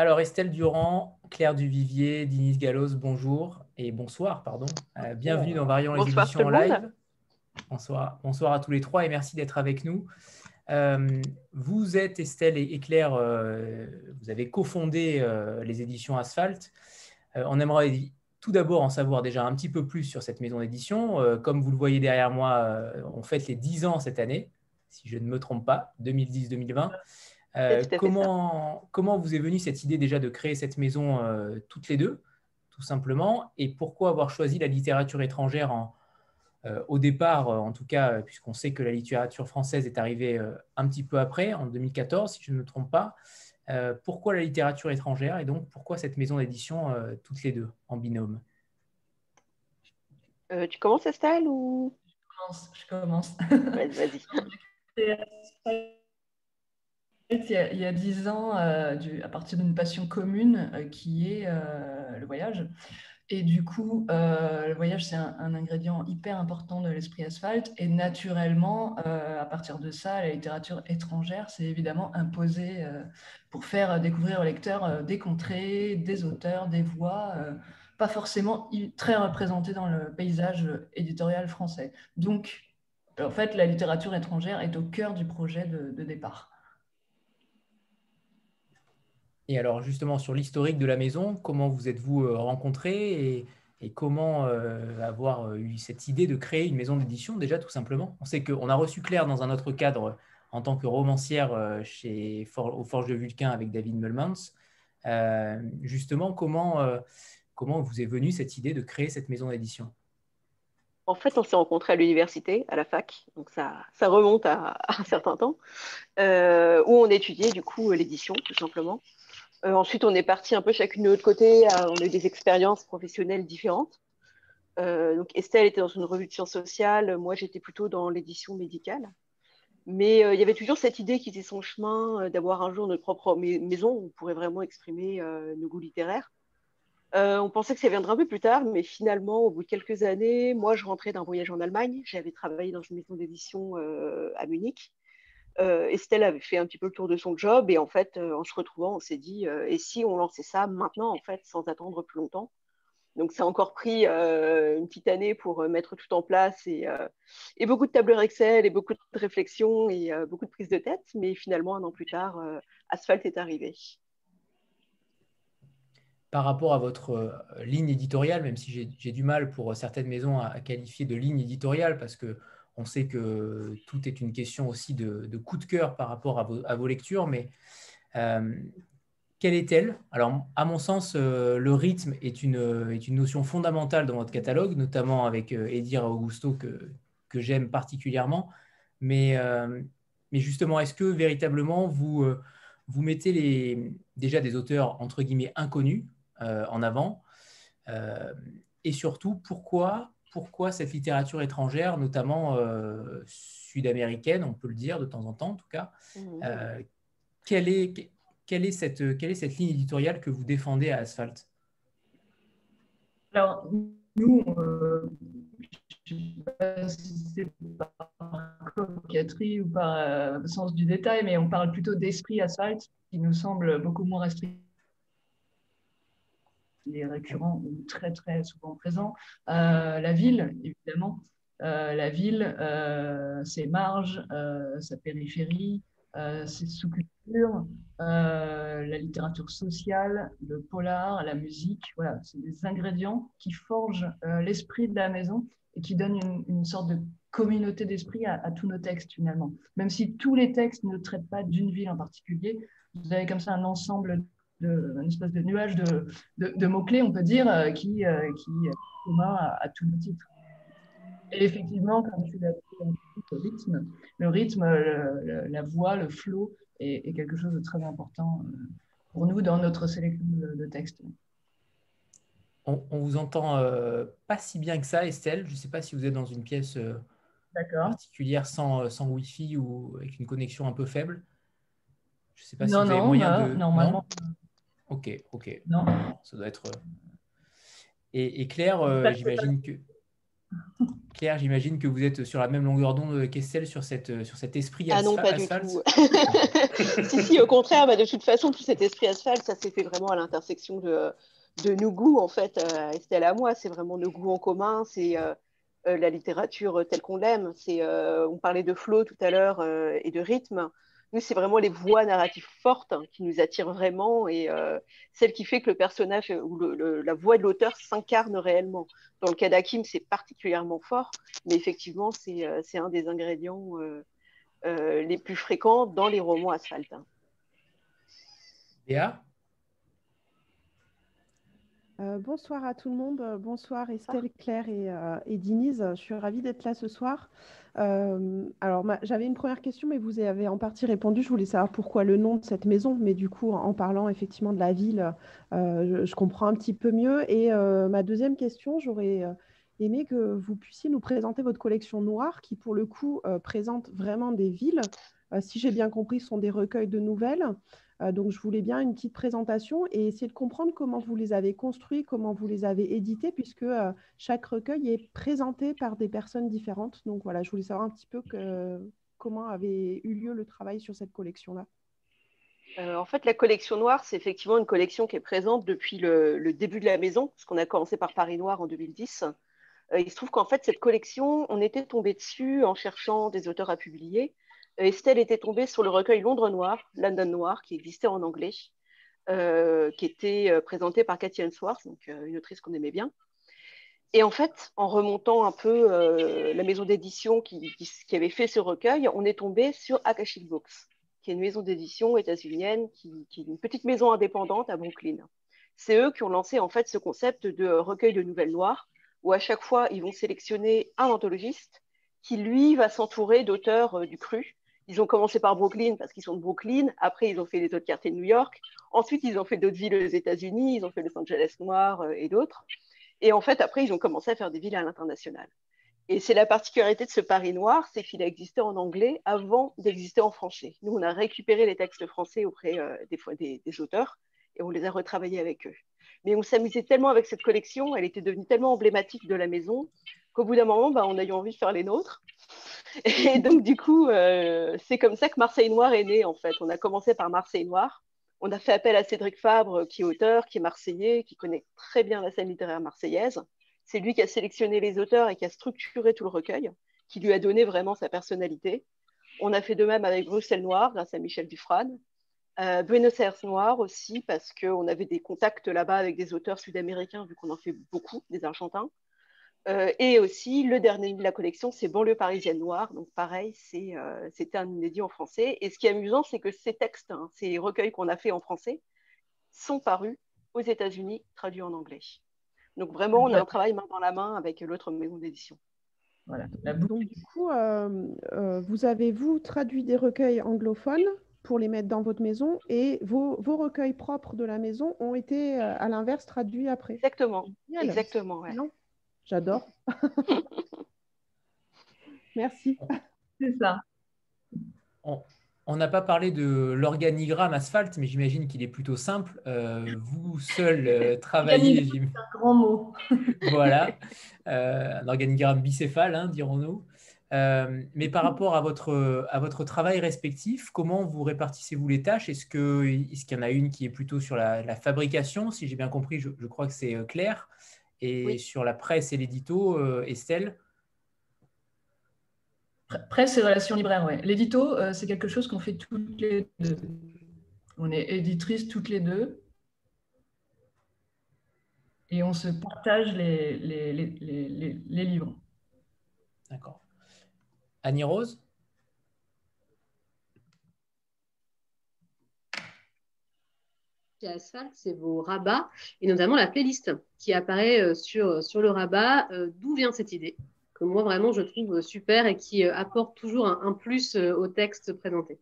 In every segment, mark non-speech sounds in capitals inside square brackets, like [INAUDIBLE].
Alors Estelle Durand, Claire Duvivier, Dinis Gallos, bonjour et bonsoir, pardon. Euh, bienvenue dans Variant les éditions en live. Bonsoir, bonsoir à tous les trois et merci d'être avec nous. Euh, vous êtes Estelle et Claire, euh, vous avez cofondé les éditions Asphalt. on aimerait tout d'abord en savoir déjà un petit peu plus sur cette maison d'édition. comme vous le voyez derrière moi, on fête les 10 ans cette année, si je ne me trompe pas, 2010-2020. Euh, comment, comment vous est venue cette idée déjà de créer cette maison euh, toutes les deux, tout simplement Et pourquoi avoir choisi la littérature étrangère en, euh, au départ, en tout cas, puisqu'on sait que la littérature française est arrivée un petit peu après, en 2014, si je ne me trompe pas Pourquoi la littérature étrangère et donc pourquoi cette maison d'édition toutes les deux, en binôme? Tu commences, Estelle ou... Je commence. Vas-y. [LAUGHS] il y a dix ans, euh, à partir d'une passion commune euh, qui est euh, le voyage. Et du coup, le voyage, c'est un, ingrédient hyper important de l'esprit asphalte. Et naturellement, à partir de ça, la littérature étrangère s'est évidemment imposée pour faire découvrir aux lecteurs des contrées, des auteurs, des voix, pas forcément très représentés dans le paysage éditorial français. Donc, en fait, la littérature étrangère est au cœur du projet de départ. Et alors justement sur l'historique de la maison, comment vous êtes-vous euh, rencontrés et, comment euh, avoir euh, eu cette idée de créer une maison d'édition déjà tout simplement? On sait qu'on a reçu Claire dans un autre cadre en tant que romancière chez au Forge de Vulcain avec David Mulmans. justement, comment, comment vous est venue cette idée de créer cette maison d'édition? En fait, on s'est rencontrés à l'université, à la fac, donc ça, ça remonte à, un certain temps, où on étudiait du coup l'édition, tout simplement. Euh, ensuite, on est parti un peu chacune de notre côté. on a eu des expériences professionnelles différentes. Euh, donc Estelle était dans une revue de sciences sociales, moi j'étais plutôt dans l'édition médicale. Mais euh, il y avait toujours cette idée qui était son chemin d'avoir un jour notre propre maison où on pourrait vraiment exprimer nos goûts littéraires. on pensait que ça viendrait un peu plus tard, mais finalement, au bout de quelques années, moi je rentrais d'un voyage en Allemagne. J'avais travaillé dans une maison d'édition à Munich. Euh, Estelle avait fait un petit peu le tour de son job et en fait, euh, en se retrouvant, on s'est dit euh, et si on lançait ça maintenant, en fait, sans attendre plus longtemps? Donc, ça a encore pris une petite année pour mettre tout en place et, et, beaucoup de tableurs Excel et beaucoup de réflexions et beaucoup de prises de tête. Mais finalement, un an plus tard, Asphalt est arrivé. Par rapport à votre ligne éditoriale, même si j'ai du mal pour certaines maisons à qualifier de ligne éditoriale, parce que on sait que tout est une question aussi de, coup de cœur par rapport à vos, lectures, mais euh, quelle est-elle? Alors, à mon sens, euh, le rythme est une, est une, notion fondamentale dans votre catalogue, notamment avec euh, Edir Augusto, que, que j'aime particulièrement. Mais, mais justement, est-ce que véritablement vous, vous mettez les, déjà des auteurs entre guillemets inconnus en avant? Et surtout, pourquoi pourquoi cette littérature étrangère, notamment euh, sud-américaine, on peut le dire de temps en temps en tout cas, mmh. euh, quelle, est, quelle, est cette, quelle est cette ligne éditoriale que vous défendez à Asphalt? Alors, nous, euh, je ne sais pas si c'est par coquetterie ou par sens du détail, mais on parle plutôt d'esprit Asphalt, qui nous semble beaucoup moins restrictif est récurrent ou très très souvent présent. Euh, la ville, évidemment. Euh, la ville, euh, ses marges, sa périphérie, ses sous-cultures, la littérature sociale, le polar, la musique. Voilà, c'est des ingrédients qui forgent l'esprit de la maison et qui donnent une, sorte de communauté d'esprit à, à, tous nos textes finalement. Même si tous les textes ne traitent pas d'une ville en particulier, vous avez comme ça un ensemble une espèce de nuage de, de, mots-clés, on peut dire, euh, qui, euh, qui est commun à, tous nos titres. Et effectivement, comme tu l'as dit, le rythme, le rythme la voix, le flow est, quelque chose de très important euh, pour nous dans notre sélection de, textes. On, on, vous entend pas si bien que ça, Estelle. Je ne sais pas si vous êtes dans une pièce particulière sans, sans Wi-Fi ou avec une connexion un peu faible. Je ne sais pas si vous avez moyen bah, de. Normalement. Ok, ok. Non. Ça doit être. Euh, et, Claire, euh, j'imagine que. [LAUGHS] Claire, j'imagine que vous êtes sur la même longueur d'onde qu'Estelle sur, cette, sur cet esprit ah non, pas Du tout. [LAUGHS] si, si, au contraire, bah, de toute façon, tout cet esprit asphalte, ça s'est fait vraiment à l'intersection de, de nos goûts, en fait, euh, Estelle à moi. C'est vraiment nos goûts en commun, c'est euh, euh, la littérature telle qu'on l'aime. on parlait de flow tout à l'heure et de rythme. Nous, c'est vraiment les voix narratives fortes hein, qui nous attirent vraiment et celle qui fait que le personnage ou la voix de l'auteur s'incarne réellement. Dans le cas d'Akim, c'est particulièrement fort, mais effectivement, c'est un des ingrédients les plus fréquents dans les romans asphalte. Léa? Euh, bonsoir à tout le monde. Bonsoir Estelle, Claire et, euh, Denise. Je suis ravie d'être là ce soir. Euh, alors, j'avais une première question, mais vous avez en partie répondu. Je voulais savoir pourquoi le nom de cette maison, mais du coup, en parlant effectivement de la ville, je, comprends un petit peu mieux. Et ma deuxième question, j'aurais aimé que vous puissiez nous présenter votre collection noire, qui pour le coup présente vraiment des villes. si j'ai bien compris, ce sont des recueils de nouvelles. Euh, donc, je voulais bien une petite présentation et essayer de comprendre comment vous les avez construits, comment vous les avez édités, puisque euh, chaque recueil est présenté par des personnes différentes. Donc, voilà, je voulais savoir un petit peu comment avait eu lieu le travail sur cette collection-là. Euh, en fait, la collection noire, c'est effectivement une collection qui est présente depuis le, début de la maison, parce qu'on a commencé par Paris Noir en 2010. il se trouve qu'en fait, cette collection, on était tombé dessus en cherchant des auteurs à publier. Euh, Estelle était tombée sur le recueil Londres Noir, London Noir, qui existait en anglais, euh, qui était euh, présenté par Cathy Answorth, donc une autrice qu'on aimait bien. Et en fait, en remontant un peu la maison d'édition qui, avait fait ce recueil, on est tombé sur Akashic Books, qui est une maison d'édition états-unienne, qui, qui, est une petite maison indépendante à Brooklyn. C'est eux qui ont lancé en fait ce concept de recueil de nouvelles noires, où à chaque fois, ils vont sélectionner un anthologiste qui, lui, va s'entourer d'auteurs du cru ils ont commencé par Brooklyn parce qu'ils sont de Brooklyn. Après, ils ont fait des autres quartiers de New York. Ensuite, ils ont fait d'autres villes aux États-Unis. Ils ont fait Los Angeles Noir euh, et d'autres. Et en fait, après, ils ont commencé à faire des villes à l'international. Et c'est la particularité de ce Paris noir, c'est qu'il a existé en anglais avant d'exister en français. Nous, on a récupéré les textes français auprès euh, des, fois des, auteurs et on les a retravaillés avec eux. Mais on s'amusait tellement avec cette collection, elle était devenue tellement emblématique de la maison qu'au bout d'un moment, bah, on a eu envie de faire les nôtres. [LAUGHS] Et donc, du coup, euh, c'est comme ça que Marseille Noir est né, en fait. On a commencé par Marseille Noir. On a fait appel à Cédric Fabre, qui est auteur, qui est marseillais, qui connaît très bien la scène littéraire marseillaise. C'est lui qui a sélectionné les auteurs et qui a structuré tout le recueil, qui lui a donné vraiment sa personnalité. On a fait de même avec Bruxelles Noir, grâce à Michel Dufrane. Euh, Buenos Aires Noir aussi, parce qu'on avait des contacts là-bas avec des auteurs sud-américains, vu qu'on en fait beaucoup, des Argentins. Euh, et aussi, le dernier de la collection, c'est Banlieue parisienne noire. Donc, pareil, euh, c'était un inédit en français. Et ce qui est amusant, c'est que ces textes, hein, ces recueils qu'on a fait en français, sont parus aux États-Unis, traduits en anglais. Donc, vraiment, on a un travail main dans la main avec l'autre maison d'édition. Voilà. Donc, du coup, euh, vous avez, vous, traduit des recueils anglophones pour les mettre dans votre maison et vos, vos recueils propres de la maison ont été, à l'inverse, traduits après. Exactement. Exactement, J'adore. [LAUGHS] Merci. C'est ça. On n'a pas parlé de l'organigramme asphalte, mais j'imagine qu'il est plutôt simple. Euh, vous seul euh, [LAUGHS] travaillez. C'est un grand mot. [LAUGHS] voilà, euh, un organigramme bicéphale, hein, dirons-nous. mais par rapport à votre, à votre travail respectif, comment vous répartissez-vous les tâches? Est-ce qu'il est y en a une qui est plutôt sur la, fabrication? Si j'ai bien compris, je, je crois que c'est clair. Et sur la presse et l'édito, euh, Estelle Presse et relations libraires, oui. L'édito, euh, c'est quelque chose qu'on fait toutes les deux. On est éditrices toutes les deux. Et on se partage les, les, les, les livres. D'accord. Annie Rose Asphalt, c'est vos rabats et notamment la playlist qui apparaît euh, sur, sur le rabat. Euh, d'où vient cette idée que moi vraiment je trouve super et qui euh, apporte toujours un, plus au texte présenté?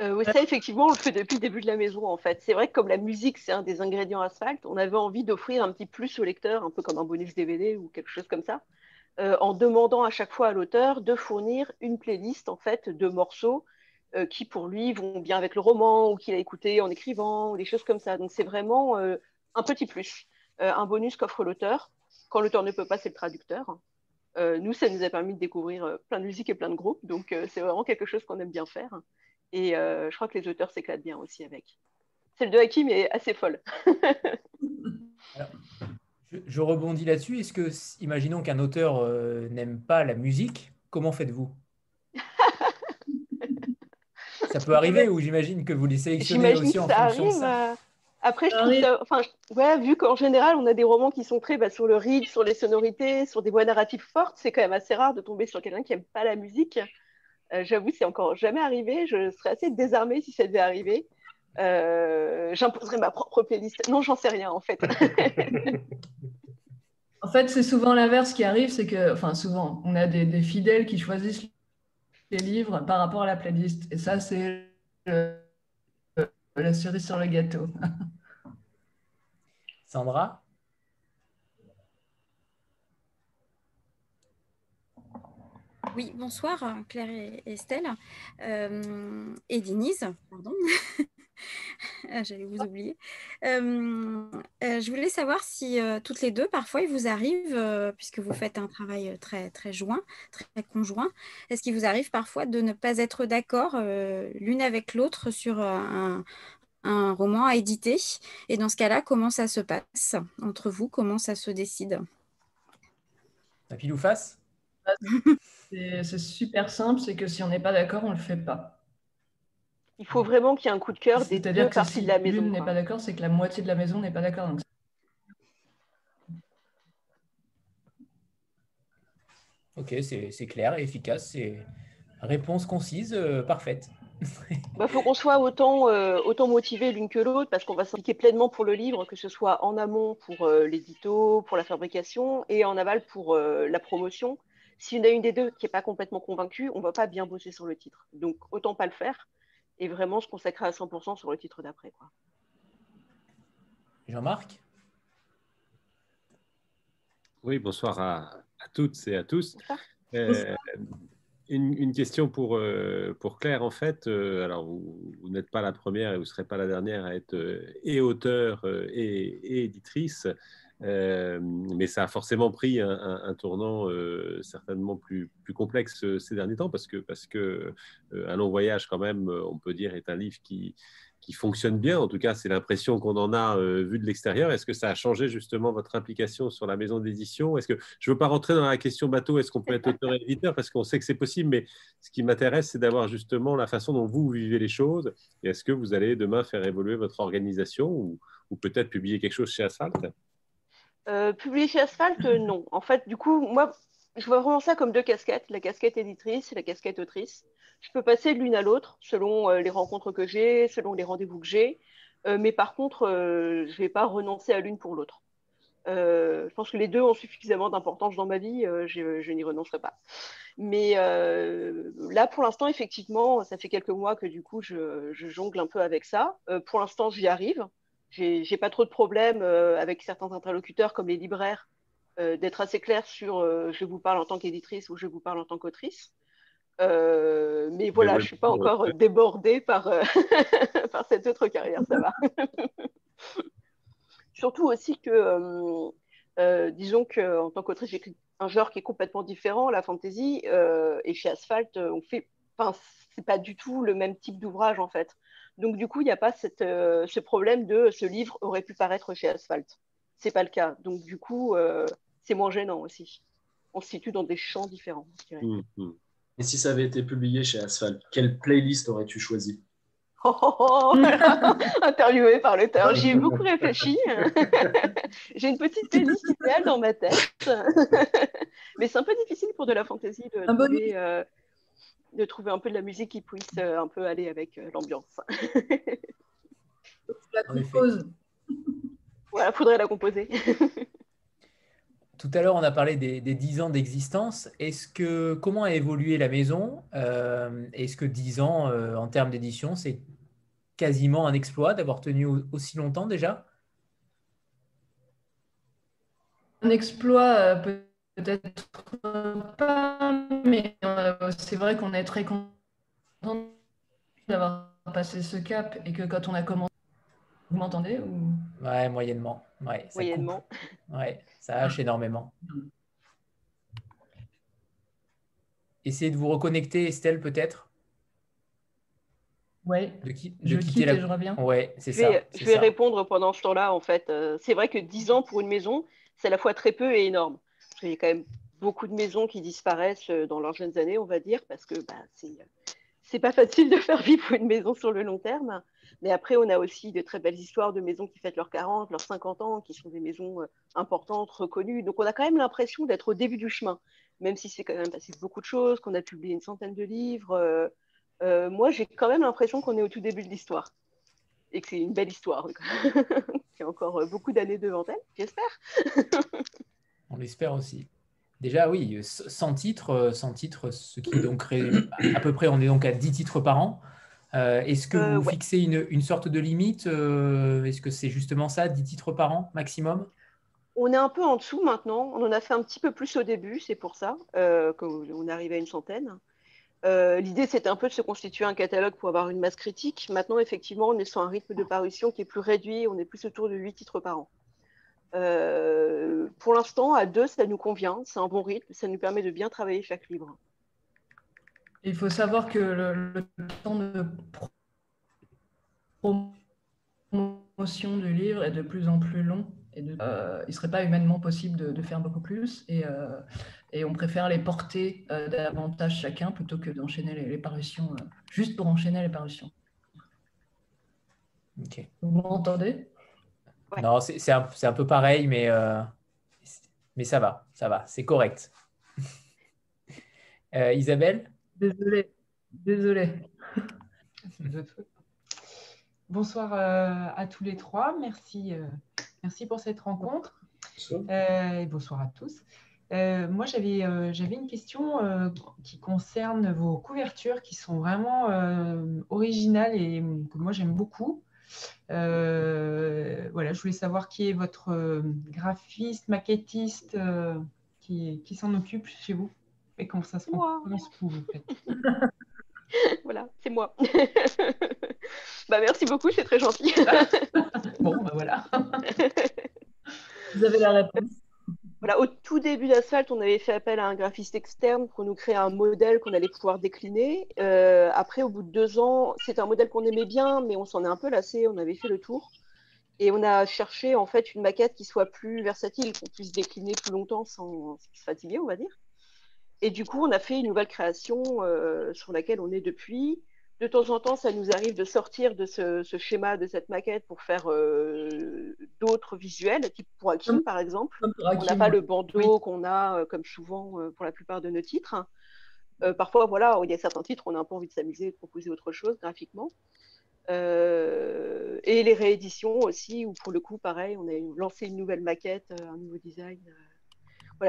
Oui, ça, effectivement, on le fait depuis le début de la maison, en fait. C'est vrai que comme la musique, c'est un des ingrédients asphalte, on avait envie d'offrir un petit plus au lecteur, un peu comme un bonus DVD ou quelque chose comme ça, en demandant à chaque fois à l'auteur de fournir une playlist, en fait, de morceaux euh, qui pour lui vont bien avec le roman ou qu'il a écouté en écrivant ou des choses comme ça. Donc c'est vraiment euh, un petit plus, euh, un bonus qu'offre l'auteur. Quand l'auteur ne peut pas, c'est le traducteur. nous, ça nous a permis de découvrir plein de musiques et plein de groupes. Donc, c'est vraiment quelque chose qu'on aime bien faire. Et je crois que les auteurs s'éclatent bien aussi avec. Celle de Hakim est assez folle. [LAUGHS] je, rebondis là-dessus. Est-ce que, imaginons qu'un auteur n'aime pas la musique, comment faites-vous? Ça peut arriver ou j'imagine que vous les sélectionnez aussi en fonction de ça. Euh, après, je trouve ça, enfin, ouais, vu qu'en général, on a des romans qui sont très bah, sur le rythme, sur les sonorités, sur des voix narratives fortes, c'est quand même assez rare de tomber sur quelqu'un qui n'aime pas la musique. Euh, J'avoue, c'est encore jamais arrivé. Je serais assez désarmée si ça devait arriver. Euh, J'imposerais ma propre playlist. Non, j'en sais rien en fait. [LAUGHS] en fait, c'est souvent l'inverse qui arrive, c'est que, enfin, souvent, on a des, des fidèles qui choisissent livres par rapport à la playlist. Et ça, c'est la cerise sur le gâteau. [LAUGHS] Sandra? Oui, bonsoir Claire et Estelle. Euh, et Denise, pardon. [LAUGHS] [LAUGHS] Ah, j'allais vous oublier. Euh, euh, je voulais savoir si euh, toutes les deux, parfois, il vous arrive, puisque vous faites un travail très, très joint, très conjoint, est-ce qu'il vous arrive parfois de ne pas être d'accord l'une avec l'autre sur un, roman à éditer? Et dans ce cas-là, comment ça se passe entre vous? Comment ça se décide? À pile ou face? C'est super simple, c'est que si on n'est pas d'accord, on ne le fait pas. Il faut vraiment qu'il y ait un coup de cœur des deux parties de la maison. n'est pas d'accord, c'est que la moitié de la maison n'est pas d'accord. Ok, c'est clair et efficace. C'est réponse concise, euh, parfaite. Il [LAUGHS] bah, faut qu'on soit autant, euh, autant motivé l'une que l'autre parce qu'on va s'impliquer pleinement pour le livre, que ce soit en amont pour euh, l'édito, pour la fabrication et en aval pour la promotion. Si y a une des deux qui n'est pas complètement convaincue, on ne va pas bien bosser sur le titre. Donc autant pas le faire et vraiment se consacrer à 100% sur le titre d'après. Jean-Marc? Oui, bonsoir à, toutes et à tous. Euh, une, question pour, euh, pour Claire, en fait. Euh, alors, vous, n'êtes pas la première et vous ne serez pas la dernière à être et auteur et, et, éditrice. Mais ça a forcément pris un, tournant certainement plus, complexe ces derniers temps parce que, parce que Un long voyage, quand même, on peut dire, est un livre qui, qui fonctionne bien. En tout cas, c'est l'impression qu'on en a euh, vu de l'extérieur. Est-ce que ça a changé justement votre implication sur la maison d'édition? Est-ce que je ne veux pas rentrer dans la question bateau Est-ce qu'on peut être auteur et éditeur? Parce qu'on sait que c'est possible, mais ce qui m'intéresse, c'est d'avoir justement la façon dont vous vivez les choses. Et est-ce que vous allez demain faire évoluer votre organisation ou, peut-être publier quelque chose chez Asphalt? Euh, Publier Asphalt, euh, non. En fait, du coup, moi, je vois vraiment ça comme deux casquettes, la casquette éditrice et la casquette autrice. Je peux passer de l'une à l'autre selon euh, les rencontres que j'ai, selon les rendez-vous que j'ai, euh, mais par contre, je ne vais pas renoncer à l'une pour l'autre. je pense que les deux ont suffisamment d'importance dans ma vie, je, n'y renoncerai pas. Mais là, pour l'instant, effectivement, ça fait quelques mois que du coup, je jongle un peu avec ça. pour l'instant, j'y arrive. J'ai pas trop de problèmes avec certains interlocuteurs comme les libraires euh, d'être assez clair sur euh, je vous parle en tant qu'éditrice ou je vous parle en tant qu'autrice. Euh, mais voilà, je ne suis pas encore débordée par, [LAUGHS] par cette autre carrière, ça va. [LAUGHS] Surtout aussi que, disons qu'en tant qu'autrice, j'écris un genre qui est complètement différent, la fantasy, et chez Asphalt, on fait, enfin, c'est pas du tout le même type d'ouvrage en fait. Donc du coup, il n'y a pas cette, ce problème de ce livre aurait pu paraître chez Asphalt. C'est pas le cas. Donc du coup, c'est moins gênant aussi. On se situe dans des champs différents. Hum, hum. Et si ça avait été publié chez Asphalt, quelle playlist aurais-tu choisi? Oh, [LAUGHS] Interviewé par l'auteur. J'y ai beaucoup [LAUGHS] réfléchi. [LAUGHS] J'ai une petite playlist idéale dans ma tête. Mais c'est un peu difficile pour de la fantaisie de, trouver, euh, de trouver un peu de la musique qui puisse euh, un peu aller avec euh, l'ambiance. [LAUGHS] la compose. Voilà, faudrait la composer. [LAUGHS] Tout à l'heure, on a parlé des, dix 10 ans d'existence. Est-ce que comment a évolué la maison euh, Est-ce que 10 ans euh, en termes d'édition, c'est quasiment un exploit d'avoir tenu aussi longtemps déjà? Un exploit, euh, peut-être pas, mais c'est vrai qu'on est très content d'avoir passé ce cap et que quand on a commencé. Vous m'entendez ou... Ouais, moyennement. Ouais, ça moyennement. Ouais, ça hache énormément. Essayez de vous reconnecter, Estelle, peut-être? Oui, de qui, je quitte et je reviens. Ouais, c'est ça. je vais répondre pendant ce temps-là, en fait. Euh, c'est vrai que 10 ans pour une maison, c'est à la fois très peu et énorme. Il y a quand même beaucoup de maisons qui disparaissent euh, dans leurs jeunes années, on va dire, parce que bah, c'est pas [LAUGHS] facile de faire vivre une maison sur le long terme. Mais après, on a aussi de très belles histoires de maisons qui fêtent leurs 40, leurs 50 ans, qui sont des maisons euh, importantes, reconnues. Donc, on a quand même l'impression d'être au début du chemin, même si c'est quand même passé beaucoup de choses, qu'on a publié une centaine de livres. Euh, moi, j'ai quand même l'impression qu'on est au tout début de l'histoire et que c'est une belle histoire, [LAUGHS] qui a encore euh, beaucoup d'années devant elle, j'espère. [LAUGHS] On l'espère aussi. Déjà, oui, sans titre, sans titre, ce qui donc crée à peu près, on est donc à 10 titres par an. Euh, est-ce que vous fixez une, sorte de limite Est-ce que c'est justement ça, 10 titres par an maximum? On est un peu en dessous maintenant. On en a fait un petit peu plus au début, c'est pour ça qu'on est arrivé à une centaine. Euh, l'idée, c'était un peu de se constituer un catalogue pour avoir une masse critique. Maintenant, effectivement, on est sur un rythme de parution qui est plus réduit. On est plus autour de 8 titres par an. Euh, pour l'instant, à deux, ça nous convient. C'est un bon rythme. Ça nous permet de bien travailler chaque livre. Il faut savoir que le, temps de promotion du livre est de plus en plus long. Et euh, il ne serait pas humainement possible de, faire beaucoup plus. Et, et on préfère les porter euh, davantage chacun plutôt que d'enchaîner les, parutions, euh, juste pour enchaîner les parutions. Vous m'entendez? Non, c'est un, un, peu pareil, mais, euh, mais ça va, ça va, c'est correct. [LAUGHS] Isabelle? Désolée, désolée. [LAUGHS] Bonsoir à tous les trois, merci, merci pour cette rencontre. et bonsoir à tous. Euh, moi, j'avais euh, une question euh, qui concerne vos couvertures qui sont vraiment originales et que moi j'aime beaucoup. Voilà, je voulais savoir qui est votre graphiste, maquettiste qui, qui s'en occupe chez vous et comment ça se passe pour vous voilà, c'est moi. [LAUGHS] bah, merci beaucoup, c'est très gentil. [LAUGHS] bon, bah voilà. [LAUGHS] vous avez la réponse au tout début d'Asphalt, on avait fait appel à un graphiste externe pour nous créer un modèle qu'on allait pouvoir décliner. Euh, après, au bout de deux ans, c'est un modèle qu'on aimait bien, mais on s'en est un peu lassé, on avait fait le tour. Et on a cherché en fait une maquette qui soit plus versatile, qu'on puisse décliner plus longtemps sans, se fatiguer, on va dire. Et du coup, on a fait une nouvelle création euh, sur laquelle on est depuis de temps en temps, ça nous arrive de sortir de ce, schéma, de cette maquette pour faire euh, d'autres visuels, type pour Hakim par exemple. on n'a pas le bandeau qu'on a euh, comme souvent pour la plupart de nos titres. parfois, voilà, il y a certains titres, on a un peu envie de s'amuser, de proposer autre chose graphiquement. Et les rééditions aussi, où pour le coup, pareil, on a lancé une nouvelle maquette, un nouveau design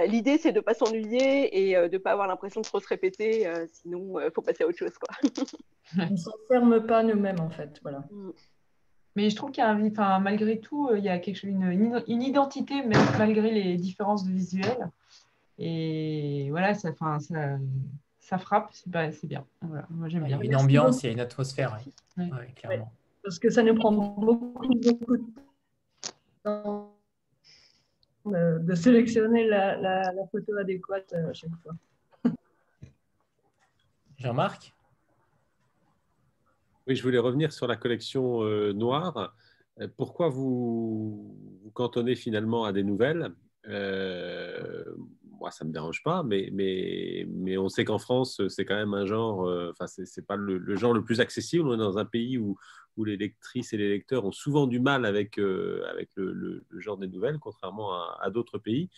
l'idée, c'est de ne pas s'ennuyer et euh, de ne pas avoir l'impression de trop se répéter, euh, sinon il euh, faut passer à autre chose. Quoi. [LAUGHS] On ne s'enferme pas nous-mêmes, en fait. Voilà. Mm. Mais je trouve qu'il y a, enfin, malgré tout, il y a quelque chose, une, identité, même malgré les différences de visuel. Et voilà, ça, enfin, ça, ça frappe, c'est bien. Voilà, moi, j'aime bien. Il y a une ambiance, il y a une atmosphère, clairement. Parce que ça nous prend beaucoup, beaucoup de temps de, sélectionner la, photo adéquate euh, à chaque fois. [LAUGHS] Jean-Marc? Oui, je voulais revenir sur la collection euh, noire. Euh, pourquoi vous vous cantonnez finalement à des nouvelles? Moi, ça ne me dérange pas, mais, mais, mais on sait qu'en France, c'est quand même un genre, enfin, c'est pas le, le, genre le plus accessible. On est dans un pays où, où les lectrices et les lecteurs ont souvent du mal avec, euh, avec le, genre des nouvelles, contrairement à, d'autres pays.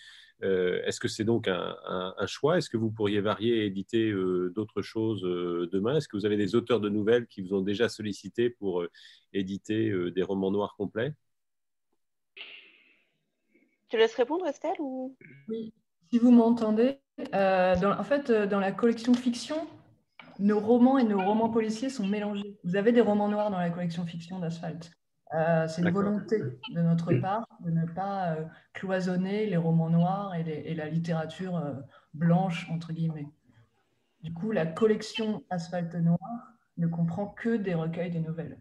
Euh, est-ce que c'est donc un, choix? Est-ce que vous pourriez varier et éditer euh, d'autres choses demain? Est-ce que vous avez des auteurs de nouvelles qui vous ont déjà sollicité pour éditer des romans noirs complets? Tu laisses répondre, Estelle ou... Oui, si vous m'entendez. en fait, dans la collection fiction, nos romans et nos romans policiers sont mélangés. Vous avez des romans noirs dans la collection fiction d'Asphalt. Euh, c'est une volonté de notre part de ne pas euh, cloisonner les romans noirs et, la littérature euh, blanche, entre guillemets. Du coup, la collection Asphalte Noir ne comprend que des recueils de nouvelles.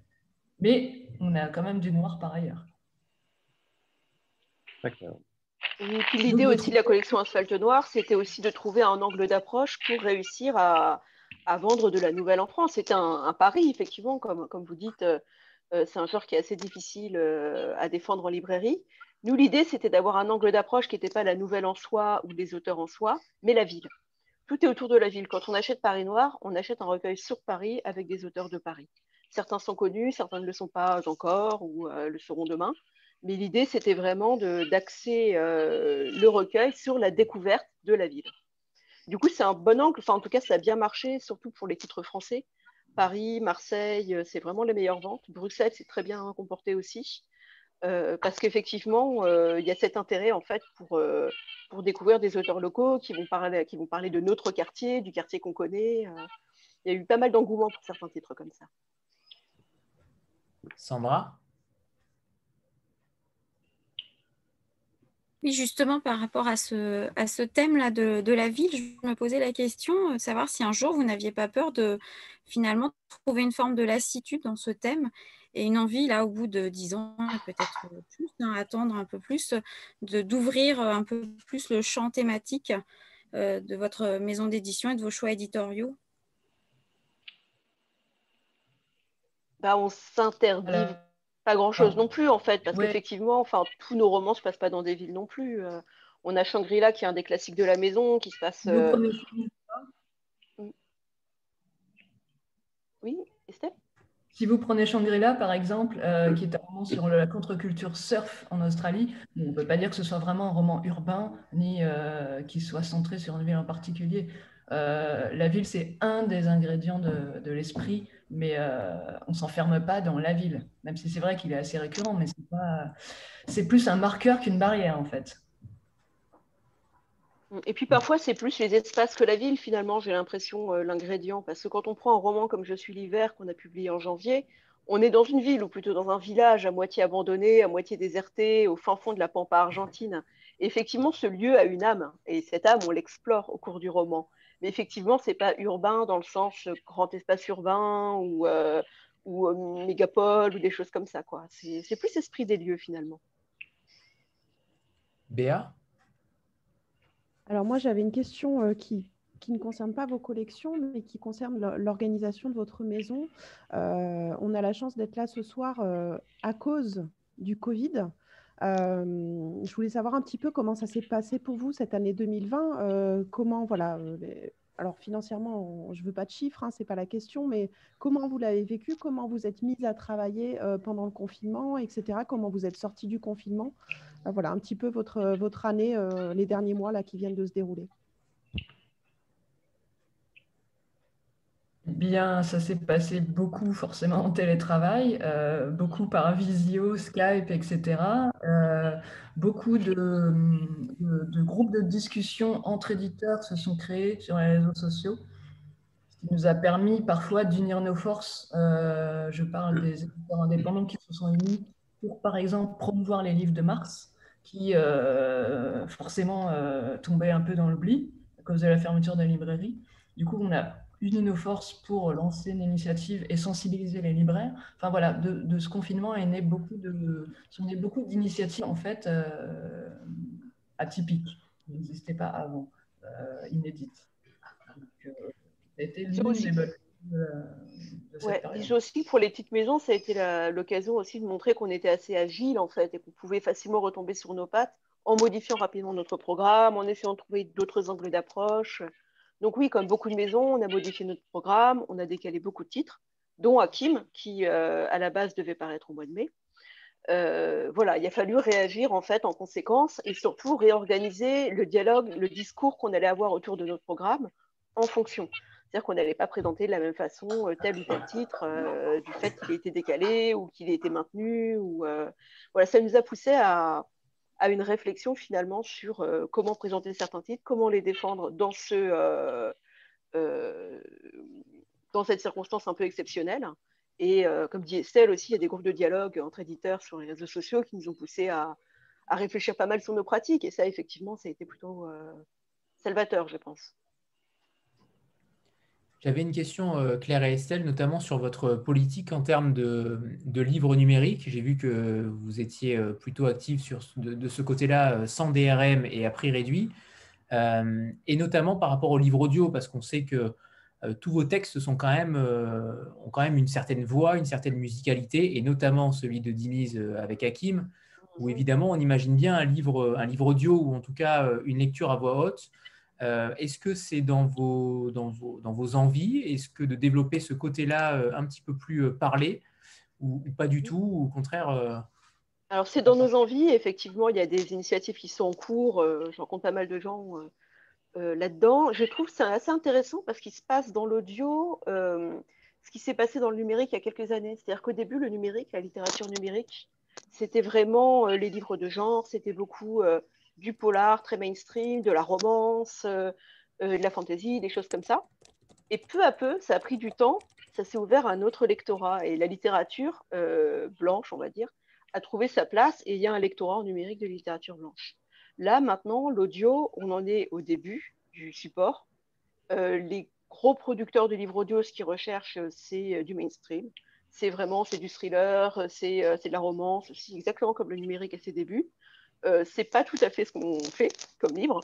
Mais on a quand même du noir par ailleurs. L'idée aussi de la collection Asphalte Noir, c'était aussi de trouver un angle d'approche pour réussir à, vendre de la nouvelle en France. C'était un, pari, effectivement, comme, vous dites, euh, euh, c'est un genre qui est assez difficile euh, à défendre en librairie. Nous, l'idée, c'était d'avoir un angle d'approche qui n'était pas la nouvelle en soi ou les auteurs en soi, mais la ville. Tout est autour de la ville. Quand on achète Paris Noir, on achète un recueil sur Paris avec des auteurs de Paris. Certains sont connus, certains ne le sont pas encore ou le seront demain. Mais l'idée, c'était vraiment d'axer euh, le recueil sur la découverte de la ville. Du coup, c'est un bon angle, enfin en tout cas, ça a bien marché, surtout pour les titres français. Paris, Marseille, euh, c'est vraiment les meilleures ventes. Bruxelles, c'est très bien comporté aussi. Euh, parce qu'effectivement, il y a cet intérêt en fait pour, pour découvrir des auteurs locaux qui vont parler, qui vont parler de notre quartier, du quartier qu'on connaît. il y a eu pas mal d'engouement pour certains titres comme ça. Sandra? Oui, justement, par rapport à ce, à ce thème-là de, la ville, je me posais la question, de euh, savoir si un jour vous n'aviez pas peur de finalement trouver une forme de lassitude dans ce thème et une envie, là, au bout de dix ans, peut-être plus, hein, attendre un peu plus, d'ouvrir un peu plus le champ thématique euh, de votre maison d'édition et de vos choix éditoriaux? Bah, on s'interdit pas grand-chose non plus, en fait, parce qu'effectivement, enfin, tous nos romans ne se passent pas dans des villes non plus. Euh. on a Shangri-La, qui est un des classiques de la maison, qui se passe... Euh, mm. Oui, Estelle? Si vous prenez Shangri-La, par exemple, euh, qui est un roman sur la contre-culture surf en Australie, on ne peut pas dire que ce soit vraiment un roman urbain, ni qui soit centré sur une ville en particulier. la ville, c'est un des ingrédients de, de l'esprit mais euh, on ne s'enferme pas dans la ville, même si c'est vrai qu'il est assez récurrent, mais c'est pas, c'est plus un marqueur qu'une barrière en fait. Et puis parfois, c'est plus les espaces que la ville, finalement, j'ai l'impression, euh, l'ingrédient. Parce que quand on prend un roman comme Je suis l'hiver, qu'on a publié en janvier, on est dans une ville, ou plutôt dans un village à moitié abandonné, à moitié déserté, au fin fond de la pampa argentine. Effectivement, ce lieu a une âme, et cette âme, on l'explore au cours du roman. Mais effectivement, ce n'est pas urbain dans le sens euh, grand espace urbain ou, euh, ou euh, mégapole ou des choses comme ça. C'est plus esprit des lieux finalement. Béa? Alors moi, j'avais une question qui, qui ne concerne pas vos collections, mais qui concerne l'organisation de votre maison. on a la chance d'être là ce soir à cause du Covid. Je voulais savoir un petit peu comment ça s'est passé pour vous cette année 2020. comment, voilà, alors financièrement, je ne veux pas de chiffres, hein, ce n'est pas la question, mais comment vous l'avez vécu Comment vous êtes mise à travailler pendant le confinement, etc. Comment vous êtes sorti du confinement Voilà, un petit peu votre, votre année, les derniers mois là, qui viennent de se dérouler. Bien, ça s'est passé beaucoup forcément en télétravail, euh, beaucoup par visio, Skype, etc. Euh, beaucoup de, groupes de discussion entre éditeurs se sont créés sur les réseaux sociaux, ce qui nous a permis parfois d'unir nos forces. Euh, je parle des éditeurs indépendants qui se sont unis pour, par exemple, promouvoir les livres de mars, qui forcément tombaient un peu dans l'oubli à cause de la fermeture de la librairie. Du coup, on a unir nos forces pour lancer une initiative et sensibiliser les libraires. Enfin voilà, de, ce confinement est né beaucoup de, sont nées beaucoup d'initiatives en fait euh, atypiques, qui n'existaient pas avant, euh, inédites. Donc, euh, aussi, aussi pour les petites maisons, ça a été l'occasion aussi de montrer qu'on était assez agile en fait et qu'on pouvait facilement retomber sur nos pattes en modifiant rapidement notre programme, en essayant de trouver d'autres angles d'approche. Donc oui, comme beaucoup de maisons, on a modifié notre programme, on a décalé beaucoup de titres, dont Hakim, qui euh, à la base devait paraître au mois de mai. Euh, voilà, il a fallu réagir en fait en conséquence et surtout réorganiser le dialogue, le discours qu'on allait avoir autour de notre programme en fonction. C'est-à-dire qu'on n'allait pas présenter de la même façon euh, tel ou tel titre du fait qu'il ait été décalé ou qu'il ait été maintenu. Voilà, ça nous a poussé à, à une réflexion finalement sur euh, comment présenter certains titres, comment les défendre dans, ce, euh, euh, dans cette circonstance un peu exceptionnelle. Et comme dit Estelle aussi, il y a des groupes de dialogue entre éditeurs sur les réseaux sociaux qui nous ont poussé à, à réfléchir pas mal sur nos pratiques. Et ça, effectivement, ça a été plutôt salvateur, je pense. J'avais une question, euh, Claire et Estelle, notamment sur votre politique en termes de, livres numériques. J'ai vu que vous étiez euh, plutôt actif sur, de, ce côté-là, euh, sans DRM et à prix réduit, et notamment par rapport aux livres audio, parce qu'on sait que tous vos textes ont quand même une certaine voix, une certaine musicalité, et notamment celui de Diniz avec Hakim, où évidemment on imagine bien livre, un livre audio, ou en tout cas une lecture à voix haute. Euh, est-ce que c'est dans vos, dans, vos, dans vos envies? Est-ce que de développer ce côté-là euh, un petit peu plus euh, parlé ou, pas du tout ou au contraire Alors c'est dans nos envies. Effectivement, il y a des initiatives qui sont en cours. je rencontre pas mal de gens là-dedans. Je trouve ça assez intéressant parce qu'il se passe dans l'audio ce qui s'est passé dans le numérique il y a quelques années. C'est-à-dire qu'au début, le numérique, la littérature numérique, c'était vraiment les livres de genre, c'était beaucoup du polar très mainstream, de la romance, euh, euh, de la fantasy, des choses comme ça. Et peu à peu, ça a pris du temps, ça s'est ouvert à un autre lectorat. Et la littérature euh, blanche, on va dire, a trouvé sa place et il y a un lectorat en numérique de littérature blanche. Là, maintenant, l'audio, on en est au début du support. les gros producteurs de livres audio, ce qu'ils recherchent, c'est du mainstream. C'est vraiment, c'est du thriller, c'est de la romance, aussi exactement comme le numérique à ses débuts. Euh, c'est pas tout à fait ce qu'on fait comme livre,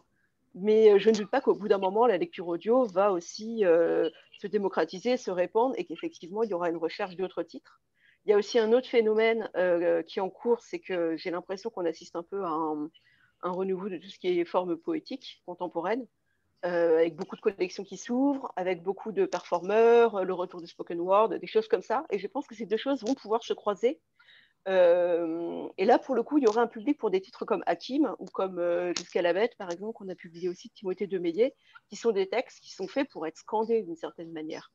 mais euh, je ne doute pas qu'au bout d'un moment, la lecture audio va aussi euh, se démocratiser, se répandre et qu'effectivement, il y aura une recherche d'autres titres. Il y a aussi un autre phénomène qui est en cours, c'est que j'ai l'impression qu'on assiste un peu à un, renouveau de tout ce qui est forme poétique contemporaine, avec beaucoup de collections qui s'ouvrent, avec beaucoup de performeurs, le retour du spoken word, des choses comme ça. Et je pense que ces deux choses vont pouvoir se croiser euh, et là, pour le coup, il y aurait un public pour des titres comme Hakim ou comme euh, Jusqu'à la bête, par exemple, qu'on a publié aussi de Timothée qui sont des textes qui sont faits pour être scandés d'une certaine manière.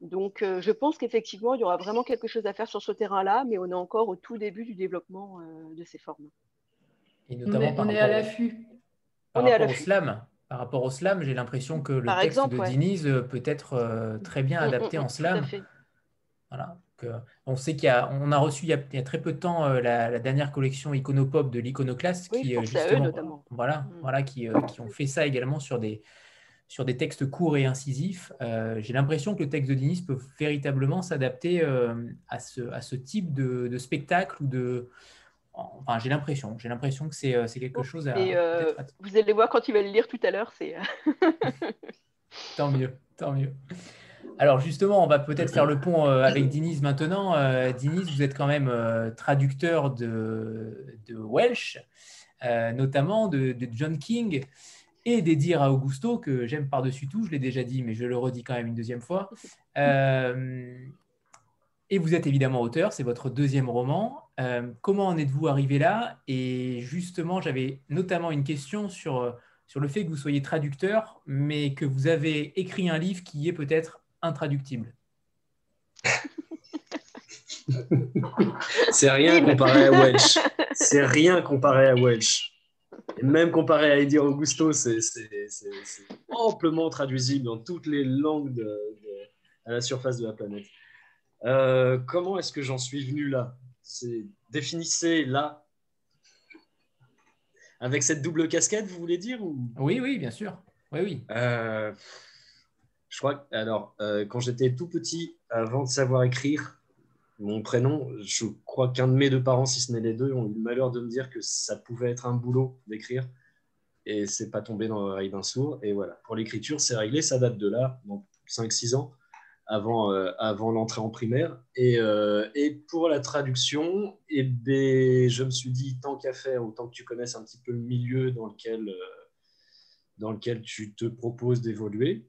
Donc, euh, je pense qu'effectivement, il y aura vraiment quelque chose à faire sur ce terrain-là, mais on est encore au tout début du développement de ces formes. Et notamment on est, à l'affût. Par, rapport au slam, par rapport au slam, j'ai l'impression que le texte de Diniz peut être très bien mm, mm, adapté en mm, slam. Voilà on sait qu'il y a, on a reçu il y a, très peu de temps euh, la, dernière collection Iconopop de l'Iconoclaste qui euh, justement, voilà, mm. voilà, qui, euh, qui, ont fait ça également sur des sur des textes courts et incisifs. J'ai l'impression que le texte de Dinis peut véritablement s'adapter à, ce, à ce type de, spectacle ou de Enfin, j'ai l'impression, j'ai l'impression que c'est quelque chose à. vous allez voir quand il va le lire tout à l'heure, c'est. [LAUGHS] tant mieux, tant mieux. Alors justement, on va peut-être faire le pont euh, avec [CLEARS THROAT] Diniz maintenant. Euh, Diniz, vous êtes quand même euh, traducteur de, Welsh, notamment de, John King et des à Augusto, que j'aime par-dessus tout, je l'ai déjà dit, mais je le redis quand même une deuxième fois. [LAUGHS] et vous êtes évidemment auteur, c'est votre deuxième roman. comment en êtes-vous arrivé là? Et justement, j'avais notamment une question sur, sur le fait que vous soyez traducteur, mais que vous avez écrit un livre qui est peut-être intraductible. c'est rien comparé à Welsh. [LAUGHS] C'est rien comparé à Welsh. Et même comparé à Eddie Augusto, c'est amplement traduisible dans toutes les langues à la surface de la planète. Euh, comment est-ce que j'en suis venu là? Définissez là. Avec cette double casquette, vous voulez dire ou... Oui, oui, bien sûr. Oui, oui. Euh, je crois, alors, euh, quand j'étais tout petit, avant de savoir écrire mon prénom, je crois qu'un de mes deux parents, si ce n'est les deux, ont eu le malheur de me dire que ça pouvait être un boulot d'écrire. Et c'est pas tombé dans l'oreille d'un sourd. Et voilà, pour l'écriture, c'est réglé. Ça date de là, donc 5-6 ans, avant, euh, avant l'entrée en primaire. Et, euh, pour la traduction, eh ben, je me suis dit, tant qu'à faire, autant que tu connaisses un petit peu le milieu dans lequel tu te proposes d'évoluer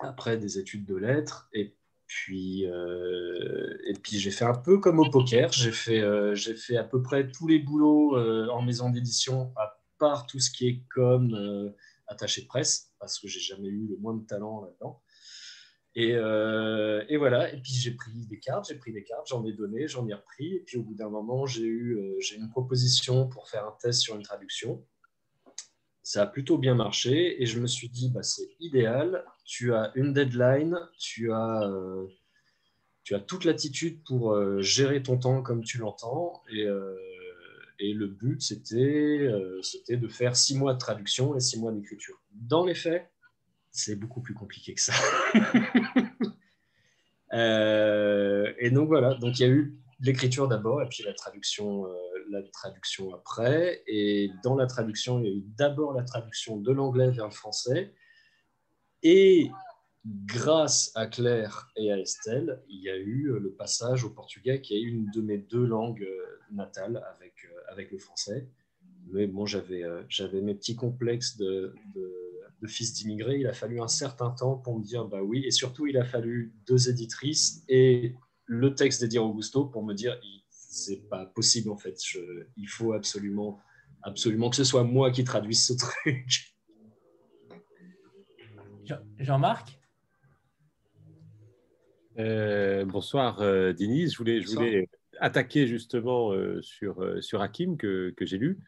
après des études de lettres. Et puis, euh, et puis j'ai fait un peu comme au poker. J'ai fait, euh, j'ai fait à peu près tous les boulots euh, en maison d'édition, à part tout ce qui est comme attaché presse, parce que j'ai jamais eu le moins de talent là-dedans. Et, et, voilà, et puis j'ai pris des cartes, j'ai pris des cartes, j'en ai donné, j'en ai repris. Et puis au bout d'un moment, j'ai eu j'ai une proposition pour faire un test sur une traduction. Ça a plutôt bien marché et je me suis dit, bah, c'est idéal tu as une deadline, tu as, euh, tu as toute l'attitude pour euh, gérer ton temps comme tu l'entends. Et, euh, et, le but, c'était c'était de faire six mois de traduction et six mois d'écriture. Dans les faits, c'est beaucoup plus compliqué que ça. [LAUGHS] Et donc voilà, donc il y a eu l'écriture d'abord et puis la traduction, euh, la traduction après. Et dans la traduction, il y a eu d'abord la traduction de l'anglais vers le français. Et grâce à Claire et à Estelle, il y a eu le passage au portugais qui est une de mes deux langues natales avec, avec le français. Mais bon, j'avais, j'avais mes petits complexes de de fils d'immigrés, il a fallu un certain temps pour me dire bah oui, et surtout il a fallu deux éditrices et le texte d'Edir Augusto pour me dire c'est pas possible en fait, il faut absolument, absolument que ce soit moi qui traduise ce truc. Jean-Marc? Euh, Bonsoir euh, Denise, je voulais, je voulais attaquer justement euh, sur, euh, sur Hakim que, que j'ai lu.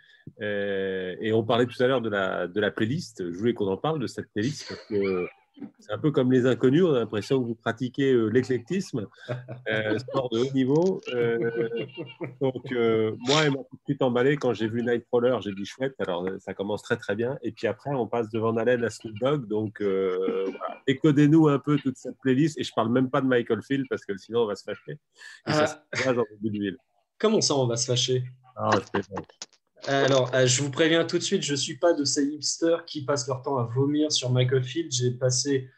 Euh, et on parlait tout à l'heure de la, de la playlist. Je voulais qu'on en parle de cette playlist parce que c'est un peu comme les inconnus, on a l'impression que vous pratiquez euh, l'éclectisme, euh, sport de haut niveau. Euh, donc, moi, elle m'a tout de suite emballé quand j'ai vu Nightcrawler, j'ai dit chouette, alors ça commence très très bien. Et puis après, on passe de Van Halen à Snoop Dogg, donc voilà. décodez-nous un peu toute cette playlist. Et je parle même pas de Michael Field parce que sinon on va se fâcher. Et ça, ah. Comment ça, on va se fâcher? Ah, alors, euh, je vous préviens tout de suite, je ne suis pas de ces hipsters qui passent leur temps à vomir sur Michael Field. J'ai passé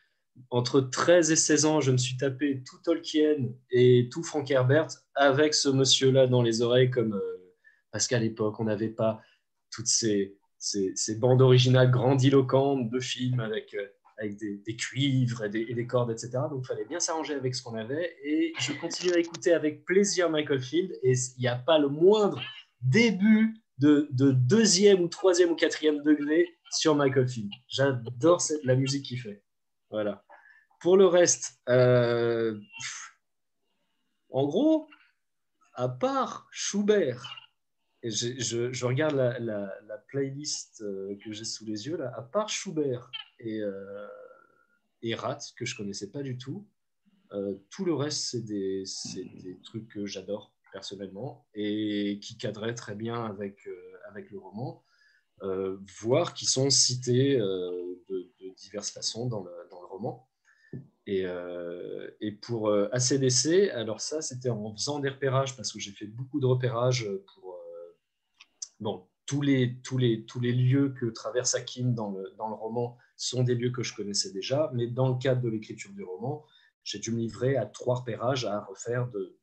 entre 13 et 16 ans, je me suis tapé tout Tolkien et tout Frank Herbert avec ce monsieur-là dans les oreilles, comme euh, parce qu'à l'époque, on n'avait pas toutes ces, bandes originales grandiloquentes de films avec, euh, avec des, cuivres et des, cordes, etc. Donc, il fallait bien s'arranger avec ce qu'on avait. Et je continue à écouter avec plaisir Michael Field et il n'y a pas le moindre début de, deuxième ou troisième ou quatrième degré sur Michael Field. J'adore la musique qu'il fait. Voilà. Pour le reste, euh, en gros, à part Schubert, je, regarde la, playlist euh, que j'ai sous les yeux là, à part Schubert et, euh, et Rat, que je connaissais pas du tout, tout le reste, c'est des, trucs que j'adore personnellement, et qui cadrait très bien avec, euh, avec le roman, euh, voire qui sont cités euh, de, diverses façons dans le, dans le roman. Et, et, pour ACDC, alors ça, c'était en faisant des repérages, parce que j'ai fait beaucoup de repérages pour bon, tous, les, tous, les, tous les lieux que traverse Hakim dans le, dans le roman sont des lieux que je connaissais déjà, mais dans le cadre de l'écriture du roman, j'ai dû me livrer à trois repérages à refaire de,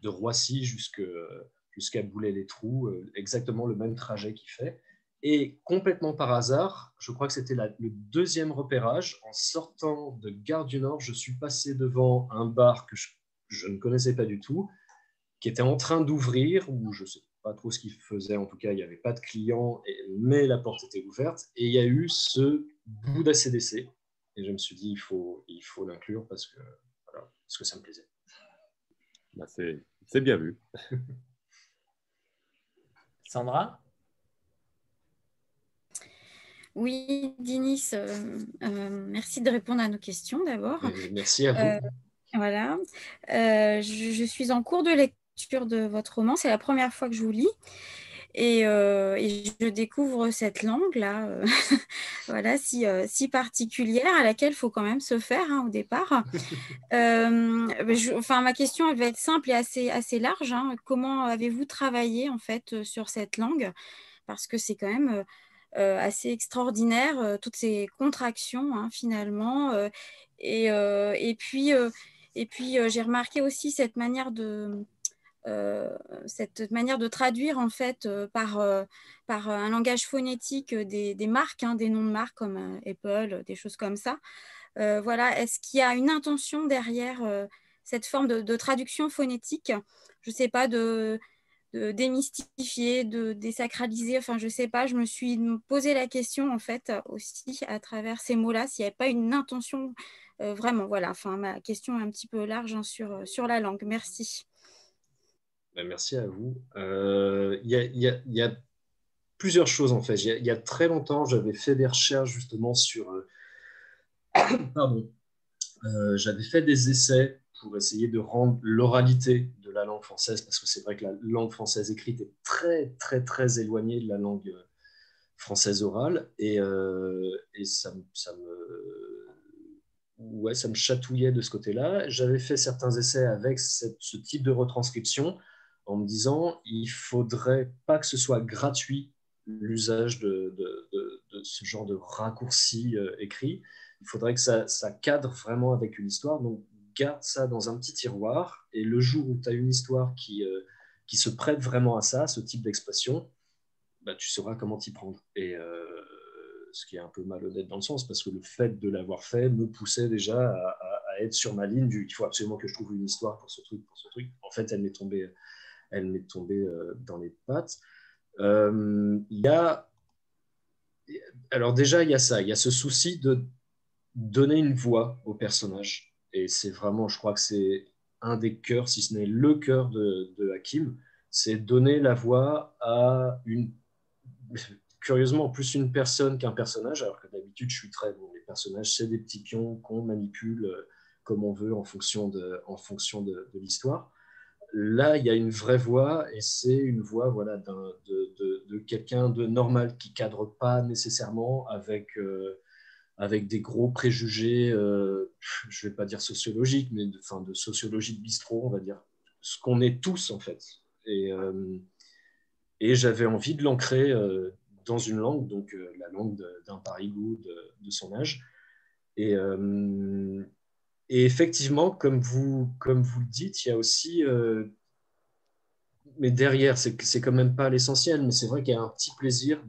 de Roissy jusqu'à Boulay-les-Trous, euh, exactement le même trajet qu'il fait. Et complètement par hasard, je crois que c'était le deuxième repérage, en sortant de Gare du Nord, je suis passé devant un bar que je, ne connaissais pas du tout, qui était en train d'ouvrir, ou je ne sais pas trop ce qu'il faisait, en tout cas, il n'y avait pas de clients, mais la porte était ouverte, et il y a eu ce bout d'ACDC, et je me suis dit, il faut l'inclure parce que, parce que ça me plaisait. Bah, c'est bien vu. [LAUGHS] Sandra? Oui, Dinis, euh, euh, merci de répondre à nos questions d'abord. Merci à vous. Euh, voilà. je, suis en cours de lecture de votre roman. C'est la première fois que je vous lis. Euh, et, je découvre cette langue-là, euh, [LAUGHS] voilà, si, euh, si, particulière, à laquelle il faut quand même se faire hein, au départ. [LAUGHS] enfin, ma question elle va être simple et assez, assez large. Hein. Comment avez-vous travaillé en fait sur cette langue? Parce que c'est quand même assez extraordinaire, toutes ces contractions hein, finalement. et, et puis, et puis j'ai remarqué aussi cette manière de cette manière de traduire en fait euh, par, euh, un langage phonétique des, marques, hein, des noms de marques comme Apple, des choses comme ça. voilà, est-ce qu'il y a une intention derrière cette forme de, traduction phonétique? Je ne sais pas, de, démystifier, de désacraliser, enfin je ne sais pas, je me suis posé la question en fait aussi à travers ces mots-là, s'il n'y avait pas une intention vraiment, voilà, enfin ma question est un petit peu large hein, sur la langue. Merci. Ben, merci à vous. Euh, il y, a plusieurs choses en fait. Il y, a très longtemps, j'avais fait des recherches justement sur. Euh, [COUGHS] pardon. Euh, j'avais fait des essais pour essayer de rendre l'oralité de la langue française, parce que c'est vrai que la langue française écrite est très, très, très éloignée de la langue, française orale, et, et ça, ça, me, ouais, ça me chatouillait de ce côté-là. J'avais fait certains essais avec ce type de retranscription en me disant il faudrait pas que ce soit gratuit l'usage de, de, de, ce genre de raccourci euh, écrit. Il faudrait que ça, ça, cadre vraiment avec une histoire. Donc, garde ça dans un petit tiroir. Et le jour où tu as une histoire qui, euh, qui se prête vraiment à ça, ce type d'expression, bah, tu sauras comment t'y prendre. Et euh, ce qui est un peu malhonnête dans le sens, parce que le fait de l'avoir fait me poussait déjà à, à, être sur ma ligne du il faut absolument que je trouve une histoire pour ce truc, pour ce truc. En fait, elle m'est tombée elle m'est tombée euh, dans les pattes. Euh, il y a, alors déjà, il y a ça, il y a ce souci de donner une voix au personnage. Et c'est vraiment, je crois que c'est un des cœurs, si ce n'est le cœur de, Hakim, c'est donner la voix à une, curieusement, plus une personne qu'un personnage, alors que d'habitude, je suis très bon. Les personnages, c'est des petits pions qu'on manipule euh, comme on veut en fonction en fonction de l'histoire. Là, il y a une vraie voix et c'est une voix voilà, de, quelqu'un de normal qui cadre pas nécessairement avec, euh, avec des gros préjugés, euh, je vais pas dire sociologiques, mais de, de sociologie de bistrot, on va dire. Ce qu'on est tous, en fait. Et, euh, j'avais envie de l'ancrer dans une langue, donc la langue d'un parigou de, de, son âge. Et, et effectivement, comme vous, comme vous le dites, il y a aussi. Euh, mais derrière, c'est, quand même pas l'essentiel, mais c'est vrai qu'il y a un petit plaisir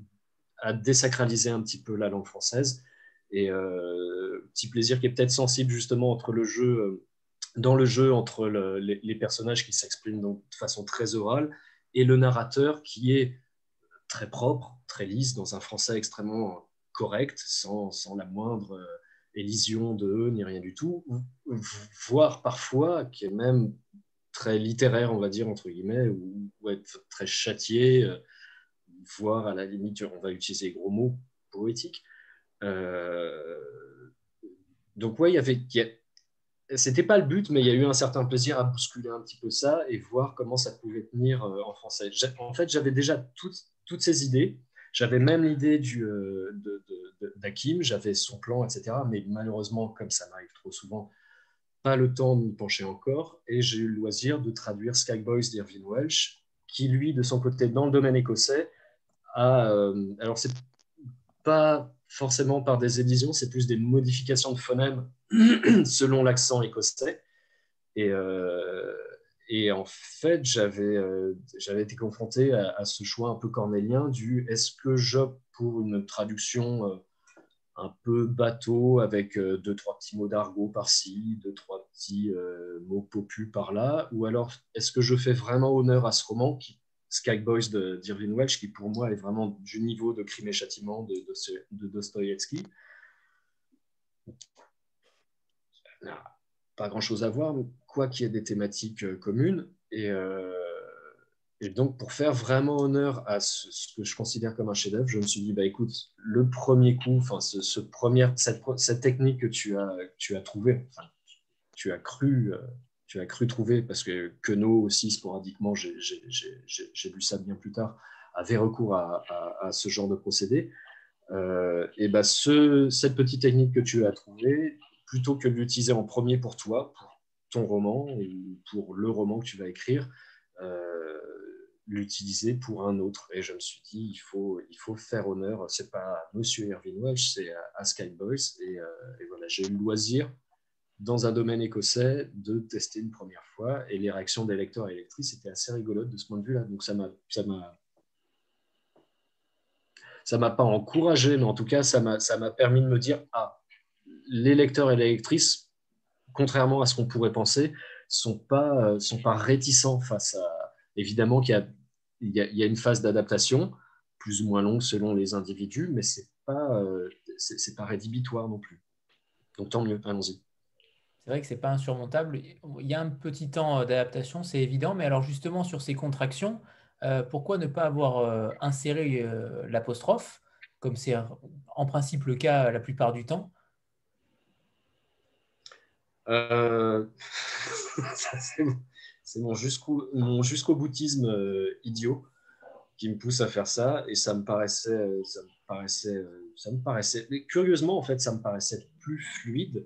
à désacraliser un petit peu la langue française. Et euh, petit plaisir qui est peut-être sensible justement entre le jeu, euh, dans le jeu, entre les, les, personnages qui s'expriment de façon très orale et le narrateur qui est très propre, très lisse, dans un français extrêmement correct, sans, sans la moindre élision de eux, ni rien du tout, voire parfois, qui est même très littéraire, on va dire, entre guillemets, ou, être très châtié, euh, voire à la limite, on va utiliser gros mots, poétiques. Euh, donc, ouais, il y avait. C'était pas le but, mais il y a eu un certain plaisir à bousculer un petit peu ça et voir comment ça pouvait tenir euh, en français. En fait, j'avais déjà toutes, toutes ces idées. J'avais même l'idée du, de d'Hakim, j'avais son plan, etc. Mais malheureusement, comme ça m'arrive trop souvent, pas le temps de m'y pencher encore. Et j'ai eu le loisir de traduire Skyboys d'Irvin Welsh, qui lui, de son côté, dans le domaine écossais, a. Euh, alors, c'est pas forcément par des éditions, c'est plus des modifications de phonèmes [CLEARS THROAT] selon l'accent écossais. Et, euh, en fait, j'avais euh, j'avais été confronté à, à, ce choix un peu cornélien du est-ce que j'opte pour une traduction un peu bateau avec euh, deux, trois petits mots d'argot par-ci, deux, trois petits euh, mots popus par-là Ou alors, est-ce que je fais vraiment honneur à ce roman, qui, Sky Boys d'Irvin Welsh, qui pour moi est vraiment du niveau de Crime et Châtiment de, de, Dostoïevski? Pas grand-chose à voir, quoi qu'il y ait des thématiques euh, communes. Et. Et donc, pour faire vraiment honneur à ce, que je considère comme un chef-d'œuvre, je me suis dit, bah, écoute, le premier coup, ce, ce cette, technique que tu as, tu as trouvée, tu as cru, euh, tu as cru trouver, parce que Queneau aussi, sporadiquement, j'ai lu ça bien plus tard, avait recours à, à, ce genre de procédé. Euh, et bah, ce, cette petite technique que tu as trouvée, plutôt que de l'utiliser en premier pour toi, pour ton roman ou pour le roman que tu vas écrire, l'utiliser pour un autre. Et je me suis dit, il faut, il faut faire honneur, c'est pas Monsieur Irving Welsh, c'est à Skyboys. Et, euh, et voilà, j'ai eu le loisir, dans un domaine écossais, de tester une première fois. Et les réactions des lecteurs et lectrices étaient assez rigolotes de ce point de vue-là. Donc ça m'a. Ça m'a ça m'a pas encouragé, mais en tout cas, ça m'a permis de me dire ah, les lecteurs et les lectrices, contrairement à ce qu'on pourrait penser, sont pas, sont pas réticents face à, évidemment qu'il y a il y, a, une phase d'adaptation, plus ou moins longue selon les individus, mais ce n'est pas, euh, c'est, pas rédhibitoire non plus. Donc tant mieux, allons-y. C'est vrai que ce n'est pas insurmontable. Il y a un petit temps d'adaptation, c'est évident, mais alors justement sur ces contractions, euh, pourquoi ne pas avoir euh, inséré l'apostrophe, comme c'est en principe le cas la plupart du temps [LAUGHS] c'est mon jusqu'au jusqu'au boutisme euh, idiot qui me pousse à faire ça. Et ça me paraissait euh, paraissait, ça me paraissait, curieusement en fait, ça me paraissait plus fluide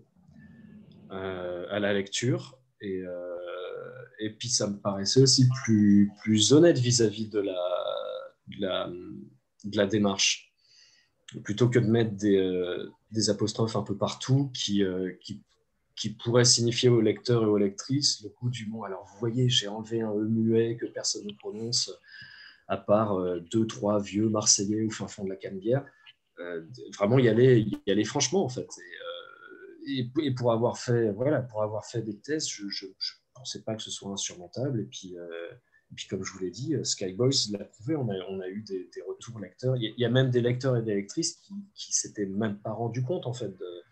à la lecture. Et, et puis ça me paraissait aussi plus, plus honnête vis-à-vis de, la, de, la, de la démarche. Plutôt que de mettre des, des apostrophes un peu partout qui qui pourrait signifier aux lecteurs et aux lectrices le goût du mot. Alors, vous voyez, j'ai enlevé un E muet que personne ne prononce, à part euh, deux, trois vieux Marseillais au fin fond de la Canebière. Euh, vraiment, y aller, y aller franchement, en fait. Et, euh, et, pour, avoir fait, voilà, pour avoir fait des tests, je ne pensais pas que ce soit insurmontable. Et puis, et puis comme je vous l'ai dit, Skyboys l'a prouvé, on a, eu des, retours lecteurs. Il y, a même des lecteurs et des lectrices qui ne s'étaient même pas rendus compte, en fait, de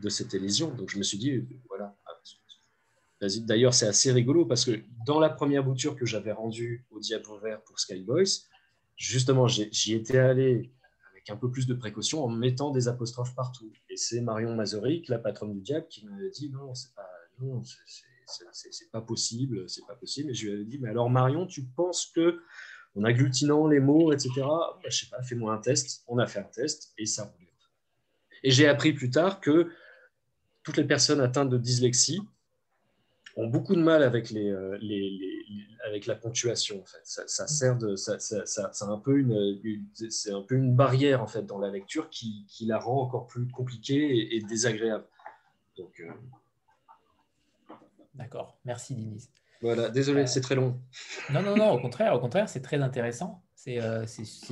de cette élision. Donc je me suis dit, voilà. D'ailleurs, c'est assez rigolo parce que dans la première bouture que j'avais rendue au Diable Vert pour Skyboys, justement, j'y étais allé avec un peu plus de précaution en mettant des apostrophes partout. Et c'est Marion Mazoric, la patronne du Diable, qui me dit non, c'est pas, pas possible, c'est pas possible. Et je lui avais dit, mais alors Marion, tu penses que en agglutinant les mots, etc., bah, je sais pas, fais-moi un test. On a fait un test et ça roulait. Et j'ai appris plus tard que toutes les personnes atteintes de dyslexie ont beaucoup de mal avec, les, euh, avec la ponctuation. En fait. ça, sert de, ça, c'est un peu une, c'est un peu une barrière en fait dans la lecture qui, qui la rend encore plus compliquée et, désagréable. Donc, euh, D'accord, merci Denise. Voilà, désolé, euh, c'est très long. Non, non, non, au contraire, au contraire, c'est très intéressant. C'est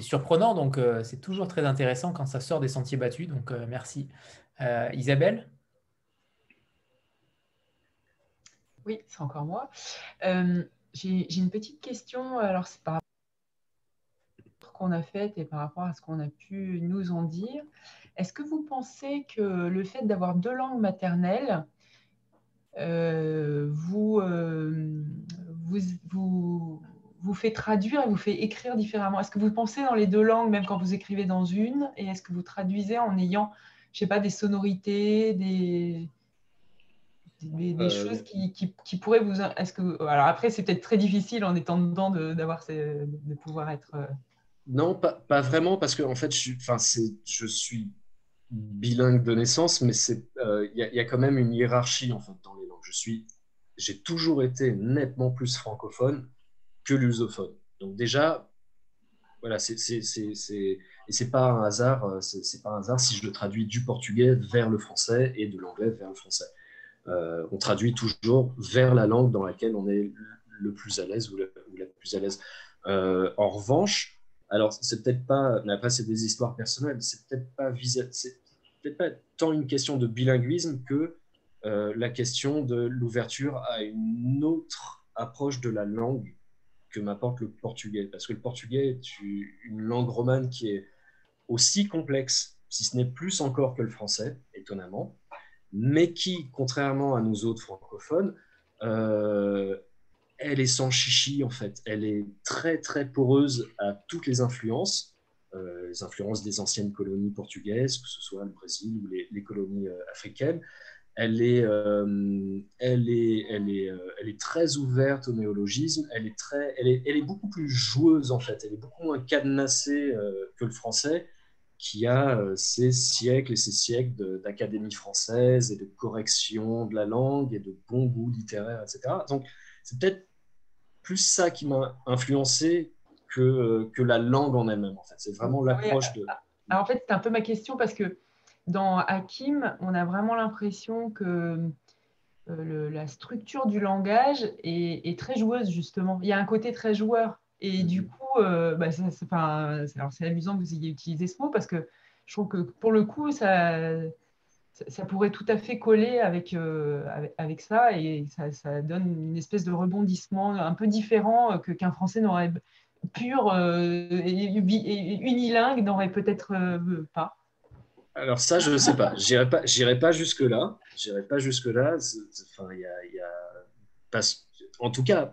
surprenant, donc c'est toujours très intéressant quand ça sort des sentiers battus. Donc merci. Isabelle? Oui, c'est encore moi. Euh, j'ai une petite question. Alors, c'est par rapport à qu'on a fait et par rapport à ce qu'on a pu nous en dire. Est-ce que vous pensez que le fait d'avoir deux langues maternelles euh, vous, euh, vous, vous, vous, fait traduire et vous fait écrire différemment? Est-ce que vous pensez dans les deux langues, même quand vous écrivez dans une Et est-ce que vous traduisez en ayant, je sais pas, des sonorités, des, des, euh, choses qui, qui, pourraient vous. Est-ce que alors après c'est peut-être très difficile en étant dedans d'avoir de, de, pouvoir être. Euh, non, pas, pas, vraiment parce que en fait je suis, enfin je suis bilingue de naissance, mais c'est euh, il y, a quand même une hiérarchie en fait dans les langues. Je suis, j'ai toujours été nettement plus francophone que lusophone. Donc déjà, voilà, c'est et c'est pas un hasard, c'est pas un hasard si je le traduis du portugais vers le français et de l'anglais vers le français. Euh, on traduit toujours vers la langue dans laquelle on est le plus à l'aise ou, la plus à l'aise. Euh, en revanche, alors c'est peut-être pas, mais après c'est des histoires personnelles, c'est peut-être pas c'est peut-être pas tant une question de bilinguisme que euh, la question de l'ouverture à une autre approche de la langue que m'apporte le portugais. Parce que le portugais est une langue romane qui est aussi complexe, si ce n'est plus encore que le français, étonnamment, mais qui, contrairement à nous autres francophones, euh, elle est sans chichi en fait. Elle est très très poreuse à toutes les influences, euh, les influences des anciennes colonies portugaises, que ce soit le Brésil ou les, colonies euh, africaines. Elle est, elle, est, elle, est, elle est très ouverte au néologisme, elle est, très, elle, est, elle est beaucoup plus joueuse en fait, elle est beaucoup moins cadenassée que le français qui a euh, ces siècles et ces siècles d'académie française et de correction de la langue et de bon goût littéraire, etc. Donc, c'est peut-être plus ça qui m'a influencé que, euh, que la langue en elle-même. En fait. C'est vraiment l'approche de... Alors, en fait, c'est un peu ma question parce que dans Hakim, on a vraiment l'impression que euh, la structure du langage est, est, très joueuse, justement. Il y a un côté très joueur. Et du mhm. coup, euh, bah, c'est amusant que vous ayez utilisé ce mot parce que je trouve que pour le coup, ça, ça pourrait tout à fait coller avec, euh, avec, ça et ça, donne une espèce de rebondissement un peu différent que qu'un français n'aurait pur euh, et, unilingue n'aurait peut-être pas. Alors ça, je ne sais pas. J'irai pas, j'irai pas jusque là. J'irai pas jusque là. Enfin, y y a... En tout cas,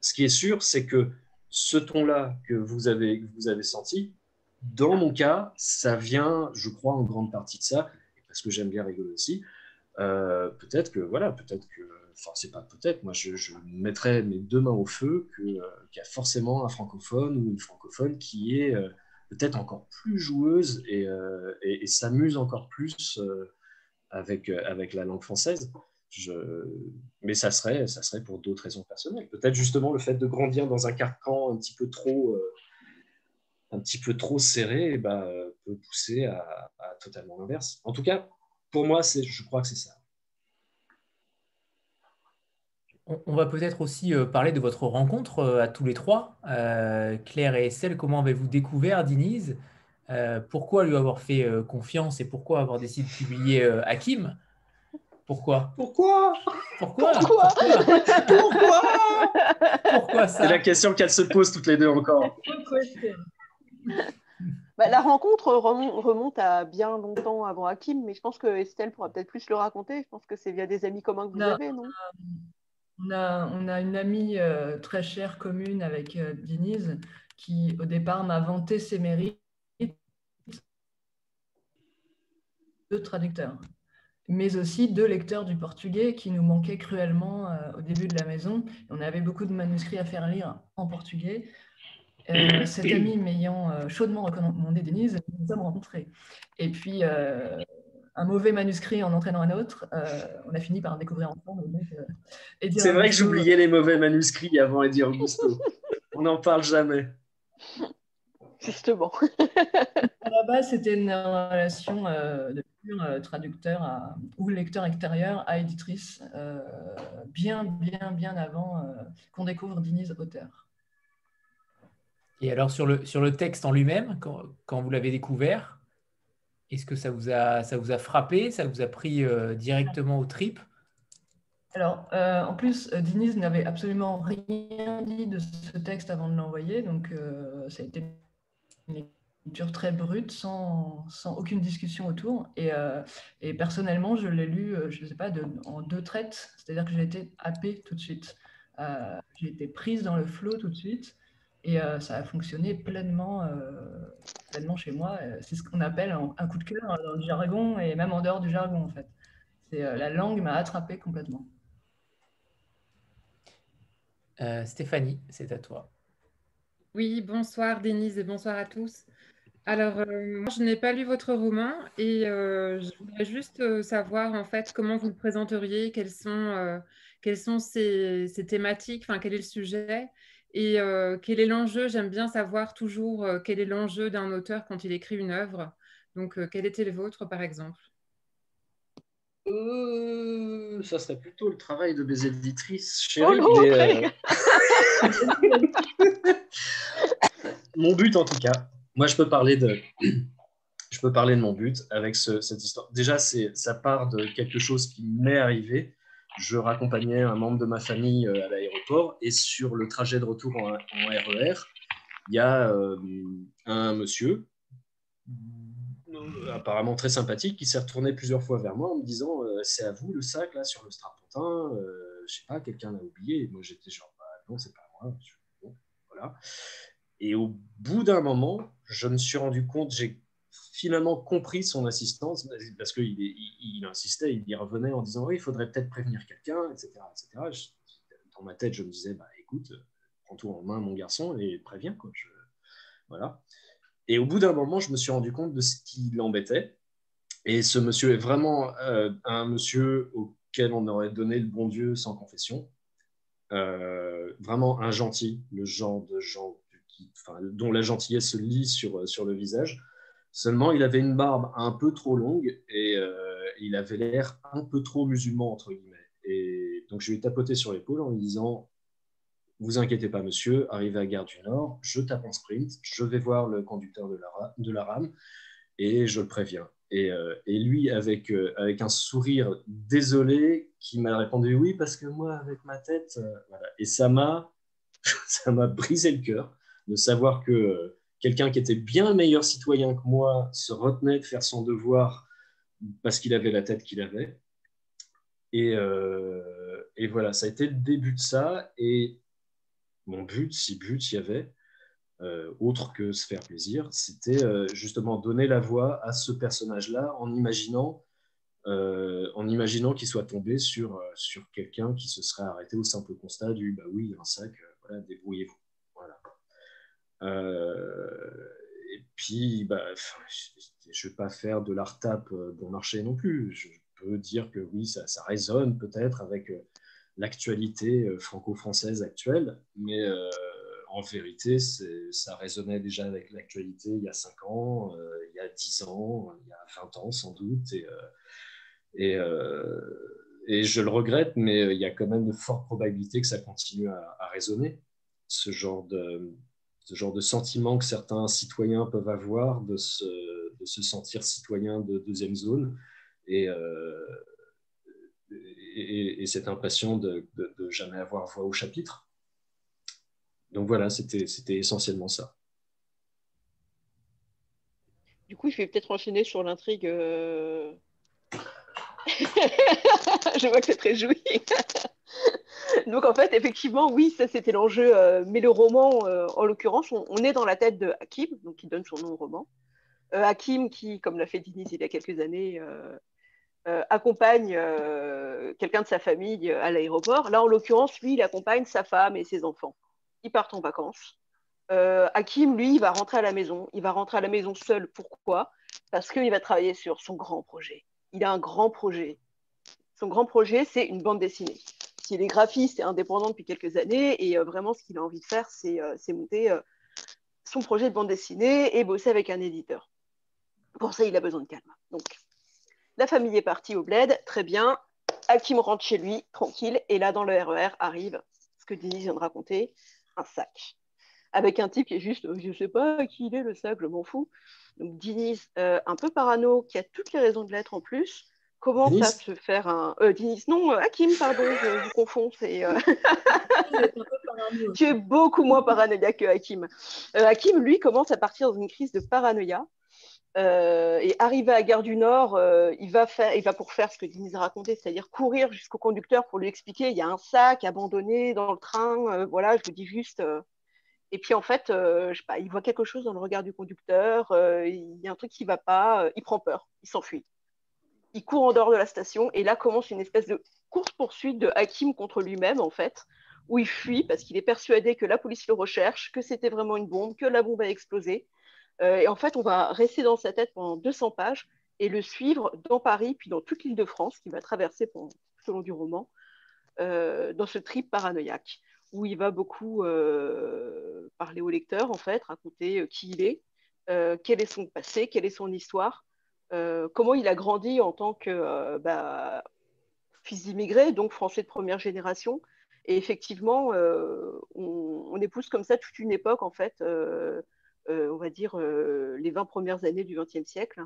ce qui est sûr, c'est que ce ton-là que vous avez, vous avez senti, dans mon cas, ça vient, je crois, en grande partie de ça, parce que j'aime bien rigoler aussi. Euh, peut-être que, voilà, peut-être que, enfin, c'est pas peut-être, moi, je, je, mettrais mes deux mains au feu euh, qu'il y a forcément un francophone ou une francophone qui est euh, peut-être encore plus joueuse et, et, s'amuse encore plus avec, avec la langue française. Mais ça serait, ça serait pour d'autres raisons personnelles. Peut-être justement le fait de grandir dans un carcan un petit peu trop, un petit peu trop serré bah, peut pousser à, totalement l'inverse. En tout cas, pour moi, je crois que c'est ça. On, va peut-être aussi euh, parler de votre rencontre euh, à tous les trois. Euh, Claire et Estelle, comment avez-vous découvert Diniz Pourquoi lui avoir fait confiance et pourquoi avoir décidé de publier Hakim? Pourquoi Pourquoi Pourquoi Pourquoi Pourquoi Pourquoi ça C'est la question qu'elles se posent toutes les deux encore. Bah, la rencontre remonte à bien longtemps avant Hakim, mais je pense que Estelle pourra peut-être plus le raconter. Je pense que c'est via des amis communs que vous avez, non? On a, une amie euh, très chère commune avec euh, Diniz qui, au départ, m'a vanté ses mérites. De traducteur, mais aussi de lecteurs du portugais qui nous manquaient cruellement euh, au début de la maison. On avait beaucoup de manuscrits à faire lire en portugais. cette amie m'ayant chaudement recommandé Denise, nous sommes rencontrés. Et puis, un mauvais manuscrit en entraînant un autre, euh, on a fini par découvrir ensemble. Euh, c'est vrai que j'oubliais les mauvais manuscrits avant Eddie Augusto. on n'en parle jamais. Justement. à la base, c'était une relation euh, de pur traducteur ou lecteur extérieur à éditrice, bien, bien, bien avant qu'on découvre Diniz auteur. Et alors, sur le, sur le texte en lui-même, quand, quand vous l'avez découvert, est-ce que ça vous, a, ça vous a frappé Ça vous a pris euh, directement au trip? Alors, euh, en plus, euh, Diniz n'avait absolument rien dit de ce texte avant de l'envoyer, donc ça a été une lecture très brute, sans, sans aucune discussion autour. Et, et personnellement, je l'ai lu, je ne sais pas, de, en deux traites, c'est-à-dire que j'ai été happée tout de suite. j'ai été prise dans le flot tout de suite. Et euh, ça a fonctionné pleinement, euh, pleinement chez moi. Euh, c'est ce qu'on appelle un, coup de cœur dans le jargon et même en dehors du jargon, en fait. C'est, la langue m'a attrapé complètement. Stéphanie, c'est à toi. Oui, bonsoir Denise et bonsoir à tous. Alors, moi, je n'ai pas lu votre roman et je voudrais juste savoir en fait comment vous le présenteriez, quelles sont, quelles sont ces, ces thématiques, enfin quel est le sujet et euh, quel est l'enjeu? J'aime bien savoir toujours euh, quel est l'enjeu d'un auteur quand il écrit une œuvre. Donc, euh, quel était le vôtre, par exemple? Ça serait plutôt le travail de mes éditrices, chérie. Oh [LAUGHS] [LAUGHS] mon but, en tout cas, moi, je peux parler de, [CLEARS THROAT] je peux parler de mon but avec cette histoire. Déjà, ça part de quelque chose qui m'est arrivé. Je raccompagnais un membre de ma famille euh, à l'aéroport et sur le trajet de retour en, RER, e il y a euh, un monsieur euh, apparemment très sympathique qui s'est retourné plusieurs fois vers moi en me disant c'est à vous le sac là sur le strapontin je sais pas quelqu'un l'a oublié. Moi j'étais genre bah, non c'est pas moi voilà et au bout d'un moment je me suis rendu compte j'ai finalement compris son assistance parce qu'il il, insistait, il y revenait en disant oui, il faudrait peut-être prévenir quelqu'un, etc. etc. dans ma tête, je me disais bah, écoute, prends tout en main, mon garçon, et préviens. Quoi. voilà. Et au bout d'un moment, je me suis rendu compte de ce qui l'embêtait. Et ce monsieur est vraiment euh, un monsieur auquel on aurait donné le bon Dieu sans confession. Euh, vraiment un gentil, le genre de gens dont la gentillesse se lit sur, sur le visage. Seulement, il avait une barbe un peu trop longue et euh, il avait l'air un peu trop musulman, entre guillemets. Et donc, je lui ai tapoté sur l'épaule en lui disant Vous inquiétez pas, monsieur, arrivé à Gare du Nord, je tape en sprint, je vais voir le conducteur de la, de la rame et je le préviens. Et, euh, et lui, avec, euh, avec un sourire désolé, qui m'a répondu Oui, parce que moi, avec ma tête. voilà. Et [LAUGHS] ça m'a brisé le cœur de savoir que quelqu'un qui était bien meilleur citoyen que moi se retenait de faire son devoir parce qu'il avait la tête qu'il avait. Et, euh, et, voilà, ça a été le début de ça. Et mon but, si but il y avait, euh, autre que se faire plaisir, c'était euh, justement donner la voix à ce personnage-là en imaginant, imaginant qu'il soit tombé sur, sur quelqu'un qui se serait arrêté au simple constat du bah oui, un sac, voilà, débrouillez-vous. Euh, et puis, bah, je ne vais pas faire de l'art tape bon marché non plus. Je peux dire que oui, ça, ça résonne peut-être avec l'actualité franco-française actuelle, mais en vérité, ça résonnait déjà avec l'actualité il y a 5 ans, il y a 10 ans, il y a 20 ans sans doute. Et, et, je le regrette, mais il y a quand même de fortes probabilités que ça continue à résonner. Ce genre de, ce genre de sentiment que certains citoyens peuvent avoir de se, sentir citoyens de deuxième zone et, euh, et, cette impression de, de, jamais avoir voix au chapitre. Donc voilà, c'était essentiellement ça. Du coup, je vais peut-être enchaîner sur l'intrigue. Euh, [LAUGHS] je vois que c'est très joui. [LAUGHS] Donc en fait, effectivement, oui, ça c'était l'enjeu. Euh, mais le roman, euh, en l'occurrence, on, est dans la tête de Hakim, donc qui donne son nom au roman. Euh, Hakim, qui, comme l'a fait Diniz il y a quelques années, accompagne quelqu'un de sa famille à l'aéroport. Là, en l'occurrence, lui, il accompagne sa femme et ses enfants. Ils partent en vacances. Hakim, lui, il va rentrer à la maison. Il va rentrer à la maison seul. Pourquoi? Parce qu'il va travailler sur son grand projet. Il a un grand projet. Son grand projet, c'est une bande dessinée il est graphiste et indépendant depuis quelques années. Et euh, vraiment, ce qu'il a envie de faire, c'est euh, monter euh, son projet de bande dessinée et bosser avec un éditeur. Pour ça, il a besoin de calme. Donc, la famille est partie au bled, très bien. Hakim rentre chez lui, tranquille. Et là, dans le RER, e arrive ce que Denis vient de raconter, un sac. Avec un type qui est juste, je ne sais pas qui il est le sac, je m'en fous. Donc, Denis, un peu parano, qui a toutes les raisons de l'être en plus, Comment ça se faire un. Euh, non, euh, Hakim, pardon, je, vous confonds. C'est, euh, [LAUGHS] tu es beaucoup moins paranoïaque que Hakim. Hakim, lui, commence à partir dans une crise de paranoïa. et arrivé à Gare du Nord, il, va faire, il va pour faire ce que Denise a raconté, c'est-à-dire courir jusqu'au conducteur pour lui expliquer il y a un sac abandonné dans le train, voilà, je vous dis juste. Et puis en fait, pas, il voit quelque chose dans le regard du conducteur, il y a un truc qui ne va pas, il prend peur, il s'enfuit il court en dehors de la station et là commence une espèce de course-poursuite de Hakim contre lui-même en fait, où il fuit parce qu'il est persuadé que la police le recherche, que c'était vraiment une bombe, que la bombe a explosé. Euh, et en fait, on va rester dans sa tête pendant 200 pages et le suivre dans Paris, puis dans toute l'île de France, qu'il va traverser pendant, tout du roman, euh, dans ce trip paranoïaque, où il va beaucoup euh, parler au lecteur, en fait, raconter qui il est, quel est son passé, quelle est son histoire, euh, comment il a grandi en tant que euh, bah, fils d'immigré, donc français de première génération. Et effectivement, euh, on, épouse comme ça toute une époque, en fait, on va dire les 20 premières années du XXe siècle,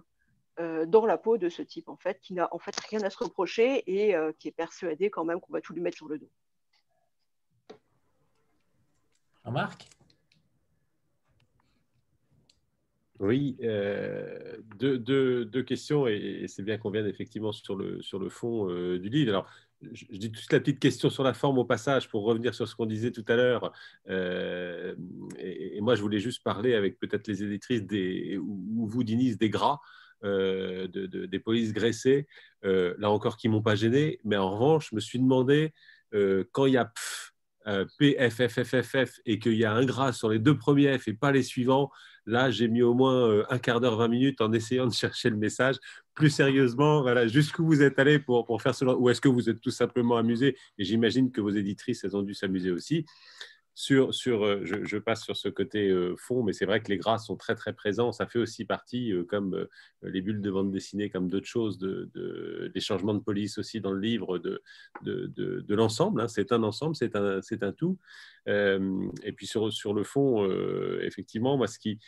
dans la peau de ce type, en fait, qui n'a en fait rien à se reprocher et qui est persuadé quand même qu'on va tout lui mettre sur le dos. Jean-Marc Oui, euh, deux, questions, et, c'est bien qu'on vienne effectivement sur le, fond euh, du livre. Alors, je, dis toute la petite question sur la forme au passage pour revenir sur ce qu'on disait tout à l'heure. Euh, et, moi, je voulais juste parler avec peut-être les éditrices des, ou, vous, Denise, des gras. de, des polices graissées, là encore qui m'ont pas gêné, mais en revanche, je me suis demandé quand il y a pf, PFFFFF et qu'il y a un gras sur les deux premiers F et pas les suivants, Là, j'ai mis au moins euh, un quart d'heure, 20 minutes en essayant de chercher le message. Plus sérieusement, voilà, jusqu'où vous êtes allé pour, pour faire cela Ou est-ce que vous êtes tout simplement amusé? Et j'imagine que vos éditrices, elles ont dû s'amuser aussi. Sur, sur, euh, je, passe sur ce côté euh, fond, mais c'est vrai que les gras sont très très présents. Ça fait aussi partie, comme les bulles de bande dessinée, comme d'autres choses, de, de, des changements de police aussi dans le livre, de, de, de l'ensemble. Hein. C'est un ensemble, c'est un, un tout. et puis sur, sur le fond, effectivement, moi, ce qui,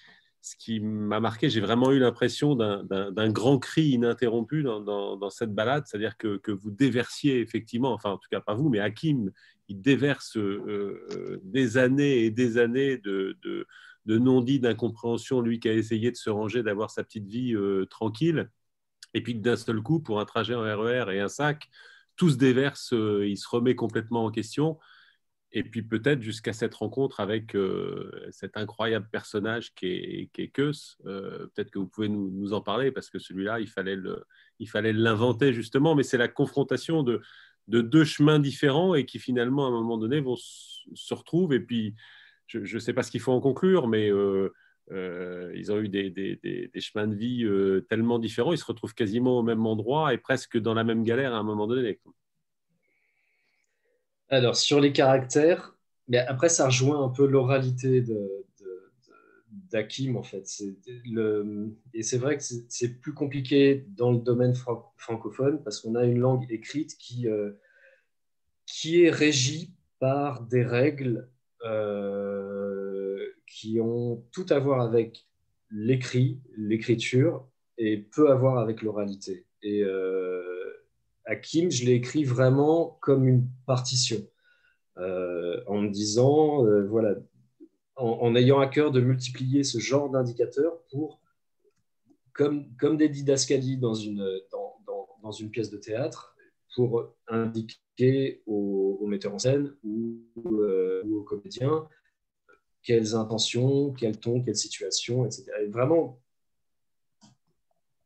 ce qui m'a marqué, j'ai vraiment eu l'impression d'un grand cri ininterrompu dans, cette balade, c'est-à-dire que, vous déversiez effectivement, enfin en tout cas pas vous, mais Hakim, il déverse euh, euh, des années et des années de, non-dits, d'incompréhension, lui qui a essayé de se ranger, d'avoir sa petite vie euh, tranquille, et puis d'un seul coup, pour un trajet en RER et un sac, tout se déverse, il se remet complètement en question et puis peut-être jusqu'à cette rencontre avec euh, cet incroyable personnage qui est, qui Keus. Euh, peut-être que vous pouvez nous, en parler parce que celui-là, il fallait le, il fallait l'inventer justement, mais c'est la confrontation de, de, deux chemins différents et qui finalement à un moment donné vont se retrouvent. Et puis je ne sais pas ce qu'il faut en conclure, mais euh, ils ont eu des, des, des, chemins de vie tellement différents, ils se retrouvent quasiment au même endroit et presque dans la même galère à un moment donné. Alors, sur les caractères, mais après, ça rejoint un peu l'oralité de, d'Hakim, en fait. Et c'est vrai que c'est plus compliqué dans le domaine francophone parce qu'on a une langue écrite qui, euh, qui est régie par des règles euh, qui ont tout à voir avec l'écrit, l'écriture, et peu à voir avec l'oralité. Et euh, Hakim, je l'ai écrit vraiment comme une partition. Euh, en me disant, voilà, en, ayant à cœur de multiplier ce genre d'indicateurs pour, comme, comme des didascalies dans une, dans, une pièce de théâtre, pour indiquer aux, metteurs en scène ou, euh, aux comédiens quelles intentions, quel ton, quelle situation, etc. Et vraiment,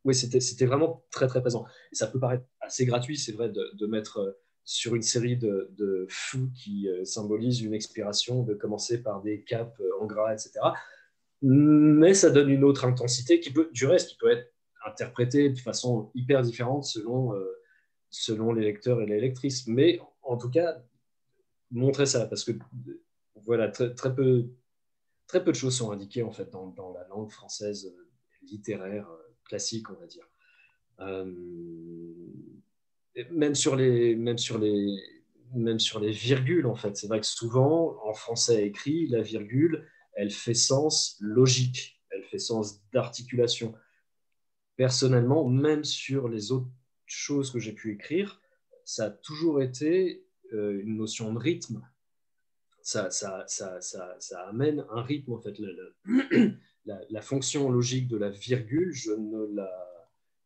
oui, c'était vraiment très très présent. Et ça peut paraître assez gratuit, c'est vrai, de, mettre sur une série de, de fous qui euh, symbolisent une expiration, de commencer par des caps euh, en gras, etc. Mais ça donne une autre intensité qui peut, du reste, qui peut être interprétée de façon hyper différente selon, euh, selon les lecteurs et les lectrices. Mais en tout cas, montrer ça, parce que voilà, très, peu, très peu de choses sont indiquées en fait dans la langue française littéraire classique, on va dire même sur les, même sur les, même sur les virgules, en fait. C'est vrai que souvent, en français écrit, la virgule, elle fait sens logique, elle fait sens d'articulation. Personnellement, même sur les autres choses que j'ai pu écrire, ça a toujours été euh, une notion de rythme. Ça, ça, ça, ça, amène un rythme, en fait. [CLEARS THROAT] La, fonction logique de la virgule, je ne la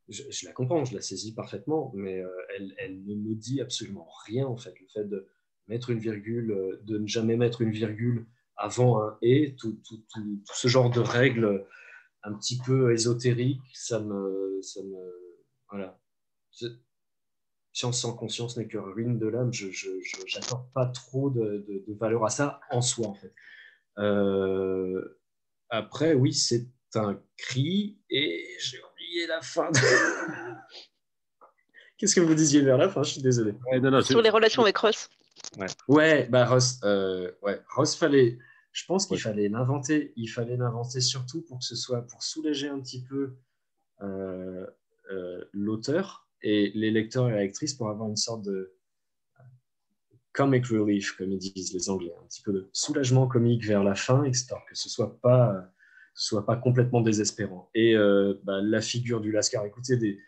je, la comprends, je la saisis parfaitement, mais euh, elle, ne me dit absolument rien en fait. Le fait de mettre une virgule, euh, de ne jamais mettre une virgule avant un et, tout, ce genre de règles un petit peu ésotériques, ça me, ça me voilà. Science sans conscience n'est que ruine de l'âme. Je n'accorde pas trop de, valeur à ça en soi en fait. Euh, après, oui, c'est un cri et j'ai la fin. [LAUGHS] Qu'est-ce que vous disiez vers la fin Je suis désolé. Sur les relations avec Ross. Ouais, ouais bah Ross, euh, ouais, Ross fallait. Je pense qu'il fallait l'inventer. Il fallait l'inventer surtout pour que ce soit pour soulager un petit peu euh, euh, l'auteur et les lecteurs et les lectrices pour avoir une sorte de comic relief, comme ils disent les Anglais, un petit peu de soulagement comique vers la fin, histoire que ce soit pas ce soit pas complètement désespérant. Et euh, bah, la figure du Lascar, écoutez, des,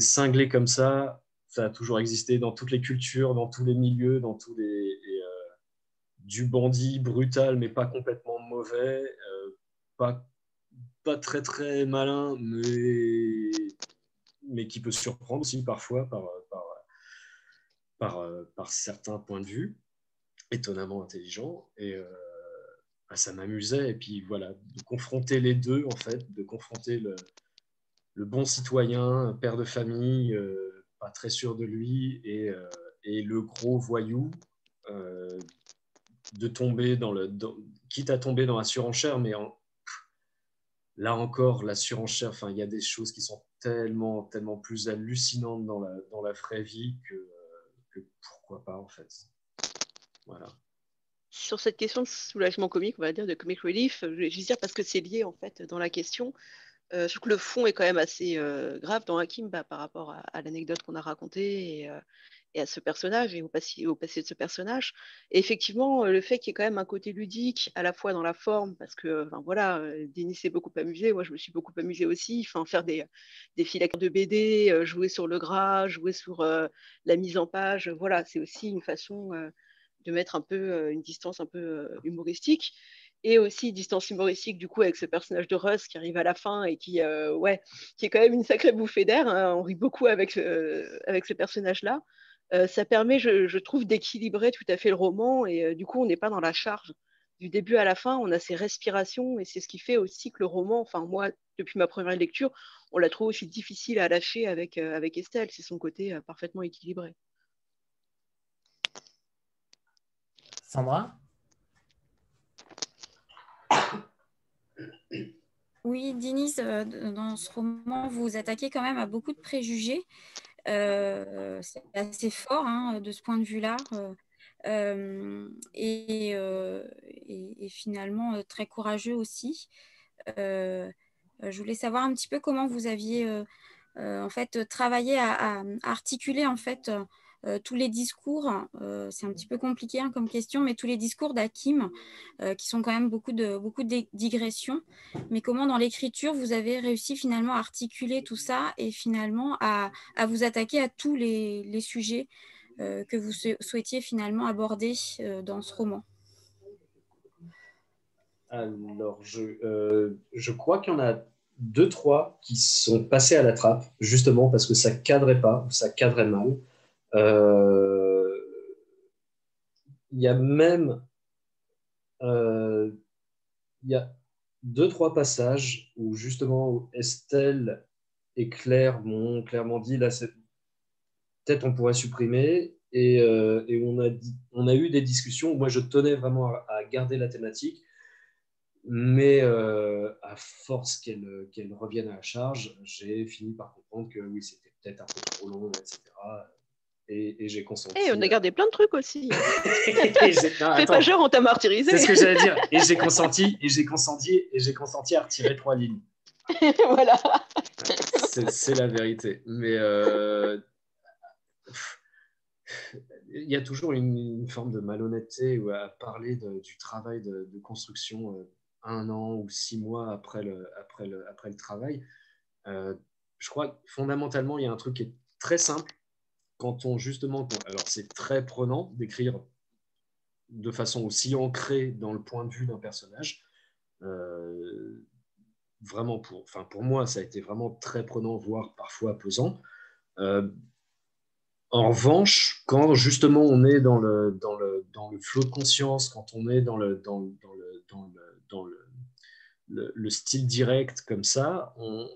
cinglés comme ça, ça a toujours existé dans toutes les cultures, dans tous les milieux, dans tous les euh, du bandit brutal, mais pas complètement mauvais, euh, pas pas très très malin, mais mais qui peut surprendre aussi parfois par par, par, certains points de vue, étonnamment intelligent et bah, ça m'amusait. Et puis voilà, de confronter les deux, en fait, de confronter le, bon citoyen, père de famille, euh, pas très sûr de lui, et, euh, le gros voyou, euh, de tomber dans le. quitte à tomber dans la surenchère, mais là encore, la surenchère, il y a des choses qui sont tellement, tellement plus hallucinantes dans la, dans la vraie vie que, pourquoi pas, en fait. Voilà sur cette question de soulagement comique, on va dire, de comic relief, je vais dire parce que c'est lié en fait dans la question. Euh, que le fond est quand même assez euh, grave dans Hakim bah, par rapport à, l'anecdote qu'on a racontée euh, et, à ce personnage et au passé, de ce personnage. Et effectivement, le fait qu'il y ait quand même un côté ludique à la fois dans la forme, parce que voilà, Denis s'est beaucoup amusé, moi je me suis beaucoup amusée aussi, enfin, faire des, des fils de BD, jouer sur le gras, jouer sur la mise en page, voilà, c'est aussi une façon de mettre un peu euh, une distance un peu euh, humoristique et aussi distance humoristique du coup avec ce personnage de Russ qui arrive à la fin et qui euh, ouais qui est quand même une sacrée bouffée d'air hein. on rit beaucoup avec avec ce personnage là ça permet je, trouve d'équilibrer tout à fait le roman et du coup on n'est pas dans la charge. Du début à la fin on a ces respirations et c'est ce qui fait aussi que le roman enfin moi depuis ma première lecture on la trouve aussi difficile à lâcher avec avec Estelle. C'est son côté parfaitement équilibré. Sandra? Oui, Denise, dans ce roman, vous vous attaquez quand même à beaucoup de préjugés. C'est assez fort hein, de ce point de vue-là. Et, et, finalement très courageux aussi. je voulais savoir un petit peu comment vous aviez en fait travaillé à, à, articuler en fait euh, tous les discours, euh, c'est un petit peu compliqué hein, comme question, mais tous les discours d'Hakim, euh, qui sont quand même beaucoup de, beaucoup de digressions, mais comment dans l'écriture vous avez réussi finalement à articuler tout ça et finalement à, vous attaquer à tous les, sujets que vous souhaitiez finalement aborder dans ce roman? Alors, je, je crois qu'il y en a deux, trois qui sont passés à la trappe, justement parce que ça cadrait pas, ça cadrait mal. Euh, il y a même euh, il y a deux, trois passages où justement Estelle et Claire m'ont clairement dit là, peut-être on pourrait supprimer. Et, euh, et on, a on a eu des discussions. Où moi je tenais vraiment à, garder la thématique, mais à force qu'elle qu'elle revienne à la charge, j'ai fini par comprendre que oui, c'était peut-être un peu trop long, etc et, j'ai consenti. Et on a gardé plein de trucs aussi. [LAUGHS] Fais pas genre, on t'a martyrisé. C'est ce que j'allais dire. Et j'ai [LAUGHS] consenti, et j'ai consenti, et j'ai consenti à retirer trois lignes. [LAUGHS] voilà. C'est la vérité. Mais euh, il y a toujours une, forme de malhonnêteté à parler du travail de, construction euh, un an ou six mois après le, après le, après le travail. Euh, je crois que fondamentalement, il y a un truc qui est très simple quand on justement, alors c'est très prenant d'écrire de façon aussi ancrée dans le point de vue d'un personnage. Euh, vraiment pour, enfin pour moi, ça a été vraiment très prenant, voire parfois pesant. Euh, en revanche, quand justement on est dans le, dans le, dans le flot de conscience, quand on est dans le, dans, le, dans le, dans le, le, style direct comme ça, on,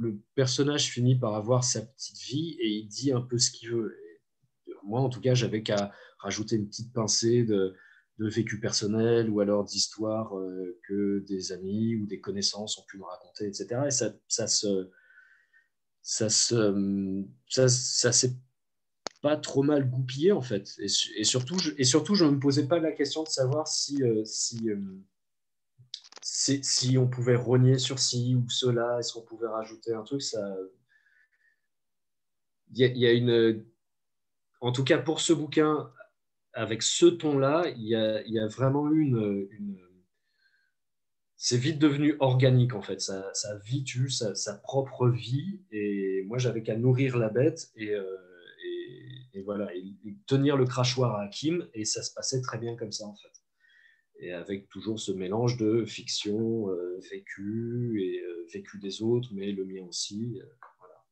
le personnage finit par avoir sa petite vie et il dit un peu ce qu'il veut. moi, en tout cas, j'avais qu'à rajouter une petite pincée de, vécu personnel ou alors d'histoires euh, que des amis ou des connaissances ont pu me raconter, etc. Et ça, ça se. Ça se. Ça, ça s'est pas trop mal goupillé, en fait. Et, surtout, je, et surtout, je ne me posais pas la question de savoir si. Euh, si euh, si on pouvait rogner sur ci ou cela, est-ce qu'on pouvait rajouter un truc, ça. Il y, a, une. En tout cas, pour ce bouquin, avec ce ton-là, il y a, vraiment eu une. C'est vite devenu organique, en fait. Ça, ça eu sa, propre vie. Et moi, j'avais qu'à nourrir la bête et, euh, voilà, et tenir le crachoir à Hakim. Et ça se passait très bien comme ça, en fait et avec toujours ce mélange de fiction euh, vécue et euh, vécu des autres, mais le mien aussi, euh, voilà.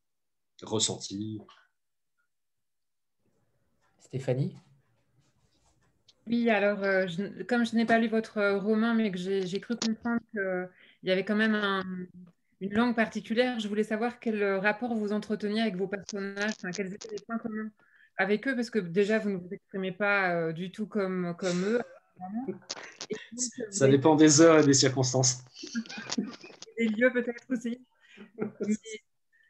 ressenti. Stéphanie? Oui, alors, comme je n'ai pas lu votre roman, mais que j'ai cru comprendre qu'il y avait quand même une langue particulière, je voulais savoir quel rapport vous entreteniez avec vos personnages, quels étaient les points communs avec eux, parce que déjà, vous ne vous exprimez pas du tout comme, comme eux. Ça dépend des heures et des circonstances. Des lieux peut-être aussi.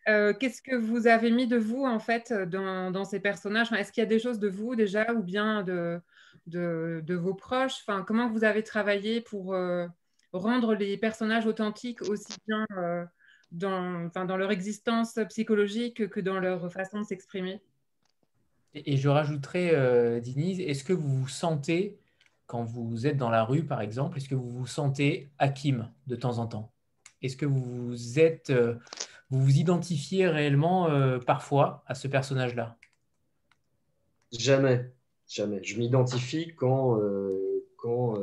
Euh, qu'est-ce que vous avez mis de vous en fait dans, ces personnages? Est-ce qu'il y a des choses de vous déjà ou bien de, de, vos proches? Enfin, Comment vous avez travaillé pour euh, rendre les personnages authentiques aussi bien euh, dans, dans leur existence psychologique que dans leur façon de s'exprimer? Et, je rajouterais, Denise, est-ce que vous vous sentez quand vous êtes dans la rue, par exemple, est-ce que vous vous sentez Hakim de temps en temps? Est-ce que vous euh, vous vous identifiez réellement euh, parfois à ce personnage-là? Jamais, jamais. Je m'identifie quand, euh, quand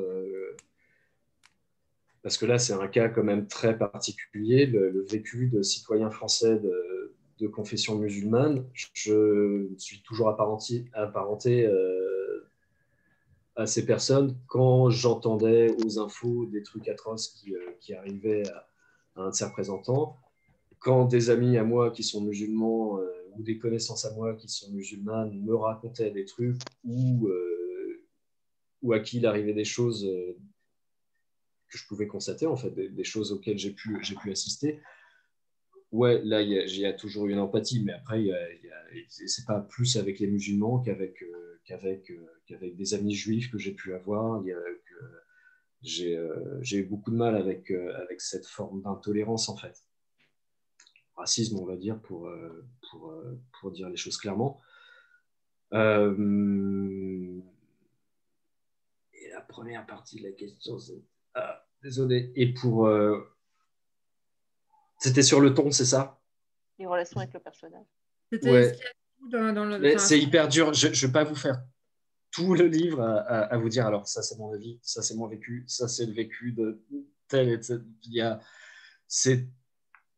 parce que là c'est un cas quand même très particulier, le, vécu de citoyen français de, de, confession musulmane. Je suis toujours apparenté, apparenté à ces personnes quand j'entendais aux infos des trucs atroces qui, euh, qui arrivaient à, un de ses représentants. Quand des amis à moi qui sont musulmans euh, ou des connaissances à moi qui sont musulmanes me racontaient des trucs ou, euh, ou à qui il arrivait des choses que je pouvais constater, en fait, des, choses auxquelles j'ai pu, pu assister. Ouais, là, il y, a toujours eu une empathie, mais après, c'est pas plus avec les musulmans qu'avec qu'avec qu'avec des amis juifs que j'ai pu avoir. J'ai eu beaucoup de mal avec, avec cette forme d'intolérance, en fait racisme, on va dire, pour, euh, pour, euh, pour dire les choses clairement. Euh, et la première partie de la question, c'est... Ah, désolé. Et pour... C'était sur le ton, c'est ça? Les relations avec le personnage. C'est hyper dur. Je ne vais pas vous faire tout le livre à, vous dire alors ça c'est mon avis, ça c'est mon vécu, ça c'est le vécu de tel et tel. A, c'est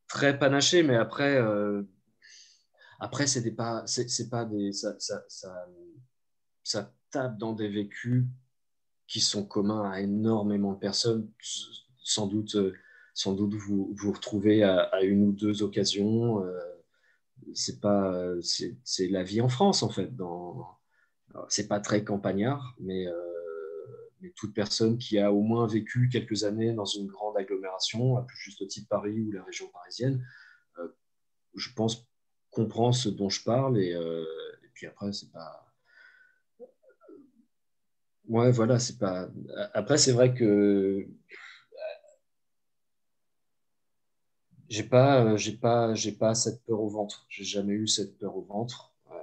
très panaché, mais après, euh, après c'est pas, c'est pas des, ça, ça, ça, tape dans des vécus qui sont communs à énormément de personnes. Sans doute, euh, sans doute vous vous retrouvez à, une ou deux occasions. Euh, c'est pas, c'est la vie en France en fait. Dans, c'est pas très campagnard, mais mais toute personne qui a au moins vécu quelques années dans une grande agglomération, à plus juste titre Paris ou la région parisienne, euh, je pense comprend ce dont je parle. Et, euh, puis après, c'est pas. Ouais, voilà, c'est pas. Après, c'est vrai que j'ai pas, j'ai pas, j'ai pas cette peur au ventre. J'ai jamais eu cette peur au ventre. Euh,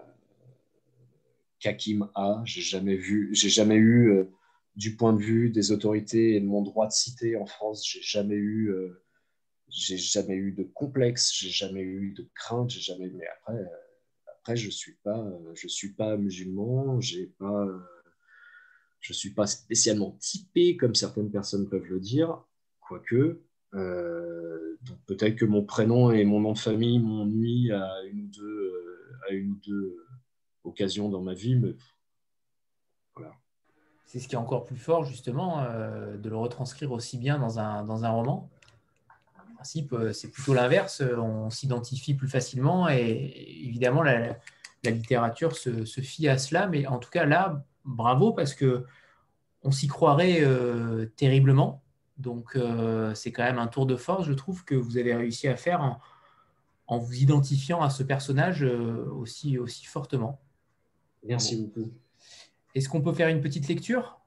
Kakim a, j'ai jamais vu, j'ai jamais eu du point de vue des autorités et de mon droit de citer en France, j'ai jamais eu, euh, j'ai jamais eu de complexe, j'ai jamais eu de crainte, j'ai jamais. Mais après, euh, après, je suis pas, euh, je suis pas musulman, j'ai pas, je suis pas spécialement typé comme certaines personnes peuvent le dire, quoique. Donc peut-être que mon prénom et mon nom de famille m'ont nuit à une ou deux, à une ou deux occasions dans ma vie, voilà c'est ce qui est encore plus fort, justement, euh, de le retranscrire aussi bien dans un, dans un roman. En principe, euh, c'est plutôt l'inverse. On s'identifie plus facilement et évidemment, la, littérature se, fie à cela. Mais en tout cas, là, bravo parce que on s'y croirait euh, terriblement. Donc, c'est quand même un tour de force, je trouve, que vous avez réussi à faire en, en vous identifiant à ce personnage aussi, aussi fortement. Merci beaucoup. Est-ce qu'on peut faire une petite lecture?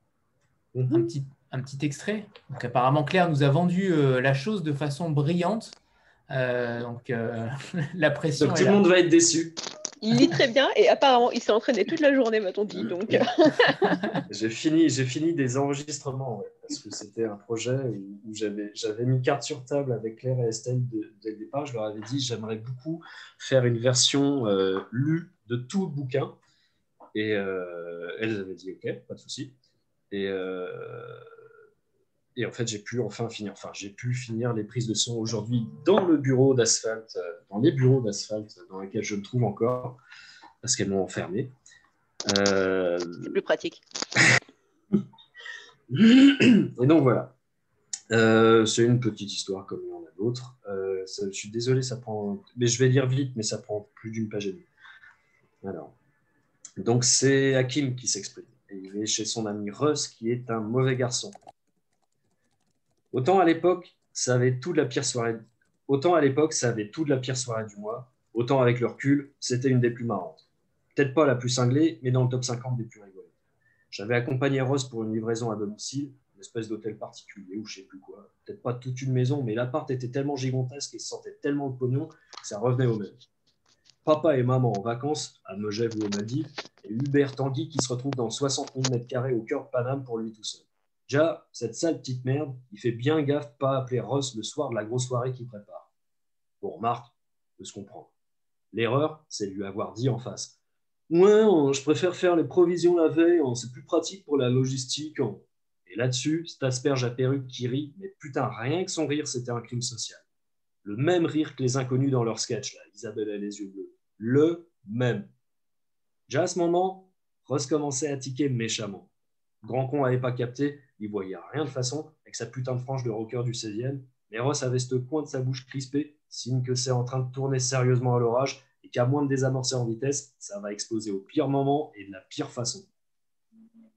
Mhm. un, petit, un petit extrait? Donc, Apparemment, Claire nous a vendu euh, la chose de façon brillante. Euh, donc, euh, [LAUGHS] la pression. Donc, tout le monde va être déçu. Il lit très bien et apparemment, il s'est entraîné toute la journée, m'a-t-on dit. Donc... [LAUGHS] j'ai fini, fini des enregistrements parce que c'était un projet où, j'avais, j'avais mis carte sur table avec Claire et Estelle dès le départ. Je leur avais dit j'aimerais beaucoup faire une version lue de tout le bouquin et euh, elles avaient dit OK, pas de souci. Et, euh, et en fait, j'ai pu enfin finir. Enfin, j'ai pu finir les prises de son aujourd'hui dans le bureau d'asphalte, euh, dans les bureaux d'asphalte dans lesquels je me trouve encore, parce qu'elles m'ont enfermé. C'est plus pratique. et donc voilà. c'est une petite histoire comme il y en a d'autres. je suis désolé, ça prend. Mais je vais lire vite, mais ça prend plus d'une page et demie. Alors. Donc c'est Hakim qui s'exprime. il est chez son ami Russ, qui est un mauvais garçon. Autant à l'époque, ça avait tout de la pire soirée. Autant à l'époque, ça avait tout la pire soirée du mois. Autant avec le recul, c'était une des plus marrantes. Peut-être pas la plus cinglée, mais dans le top 50 des plus rigolotes. J'avais accompagné Russ pour une livraison à domicile, une espèce d'hôtel particulier ou je sais plus quoi. Peut-être pas toute une maison, mais l'appart était tellement gigantesque et sentait tellement de pognon que ça revenait au même papa et maman en vacances à Megève ou au Maldives, et Hubert Tanguy qui se retrouve dans 60 000 mètres carrés au cœur de Paname pour lui tout seul. Déjà, cette sale petite merde, il fait bien gaffe pas appeler Ross le soir de la grosse soirée qu'il prépare. Bon, remarque, peut se comprendre. L'erreur, c'est de lui avoir dit en face. Ouais, je préfère faire les provisions la veille, c'est plus pratique pour la logistique. Et là-dessus, cette asperge à perruque qui rit, mais putain, rien que son rire, c'était un crime social. Le même rire que les inconnus dans leur sketch, là. Isabelle a les yeux bleus le même. Déjà à ce moment, Ross commençait à tiquer méchamment. Grand con n'avait pas capté, il voyait rien de façon avec sa putain de frange de rocker du 16e, mais Ross avait ce coin de sa bouche crispée, signe que c'est en train de tourner sérieusement à l'orage et qu'à moins de désamorcer en vitesse, ça va exploser au pire moment et de la pire façon.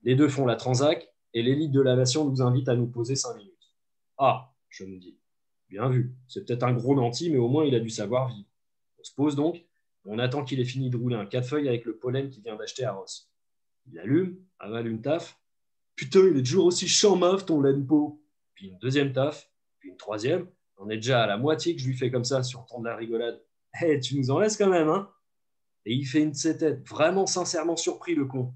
Les deux font la transac et l'élite de la nation nous invite à nous poser cinq minutes. Ah, je me dis. Bien vu. C'est peut-être un gros nanti, mais au moins il a du savoir vivre. On se pose donc. On attend qu'il ait fini de rouler un quatre feuilles avec le pollen qu'il vient d'acheter à Ross. Il allume, avale une taf. Putain, il est toujours aussi chamaf ton peau. Puis une deuxième taf, puis une troisième. On est déjà à la moitié que je lui fais comme ça sur ton de la rigolade. Hé, tu nous en laisses quand même, hein Et il fait une de ses têtes, vraiment sincèrement surpris, le con.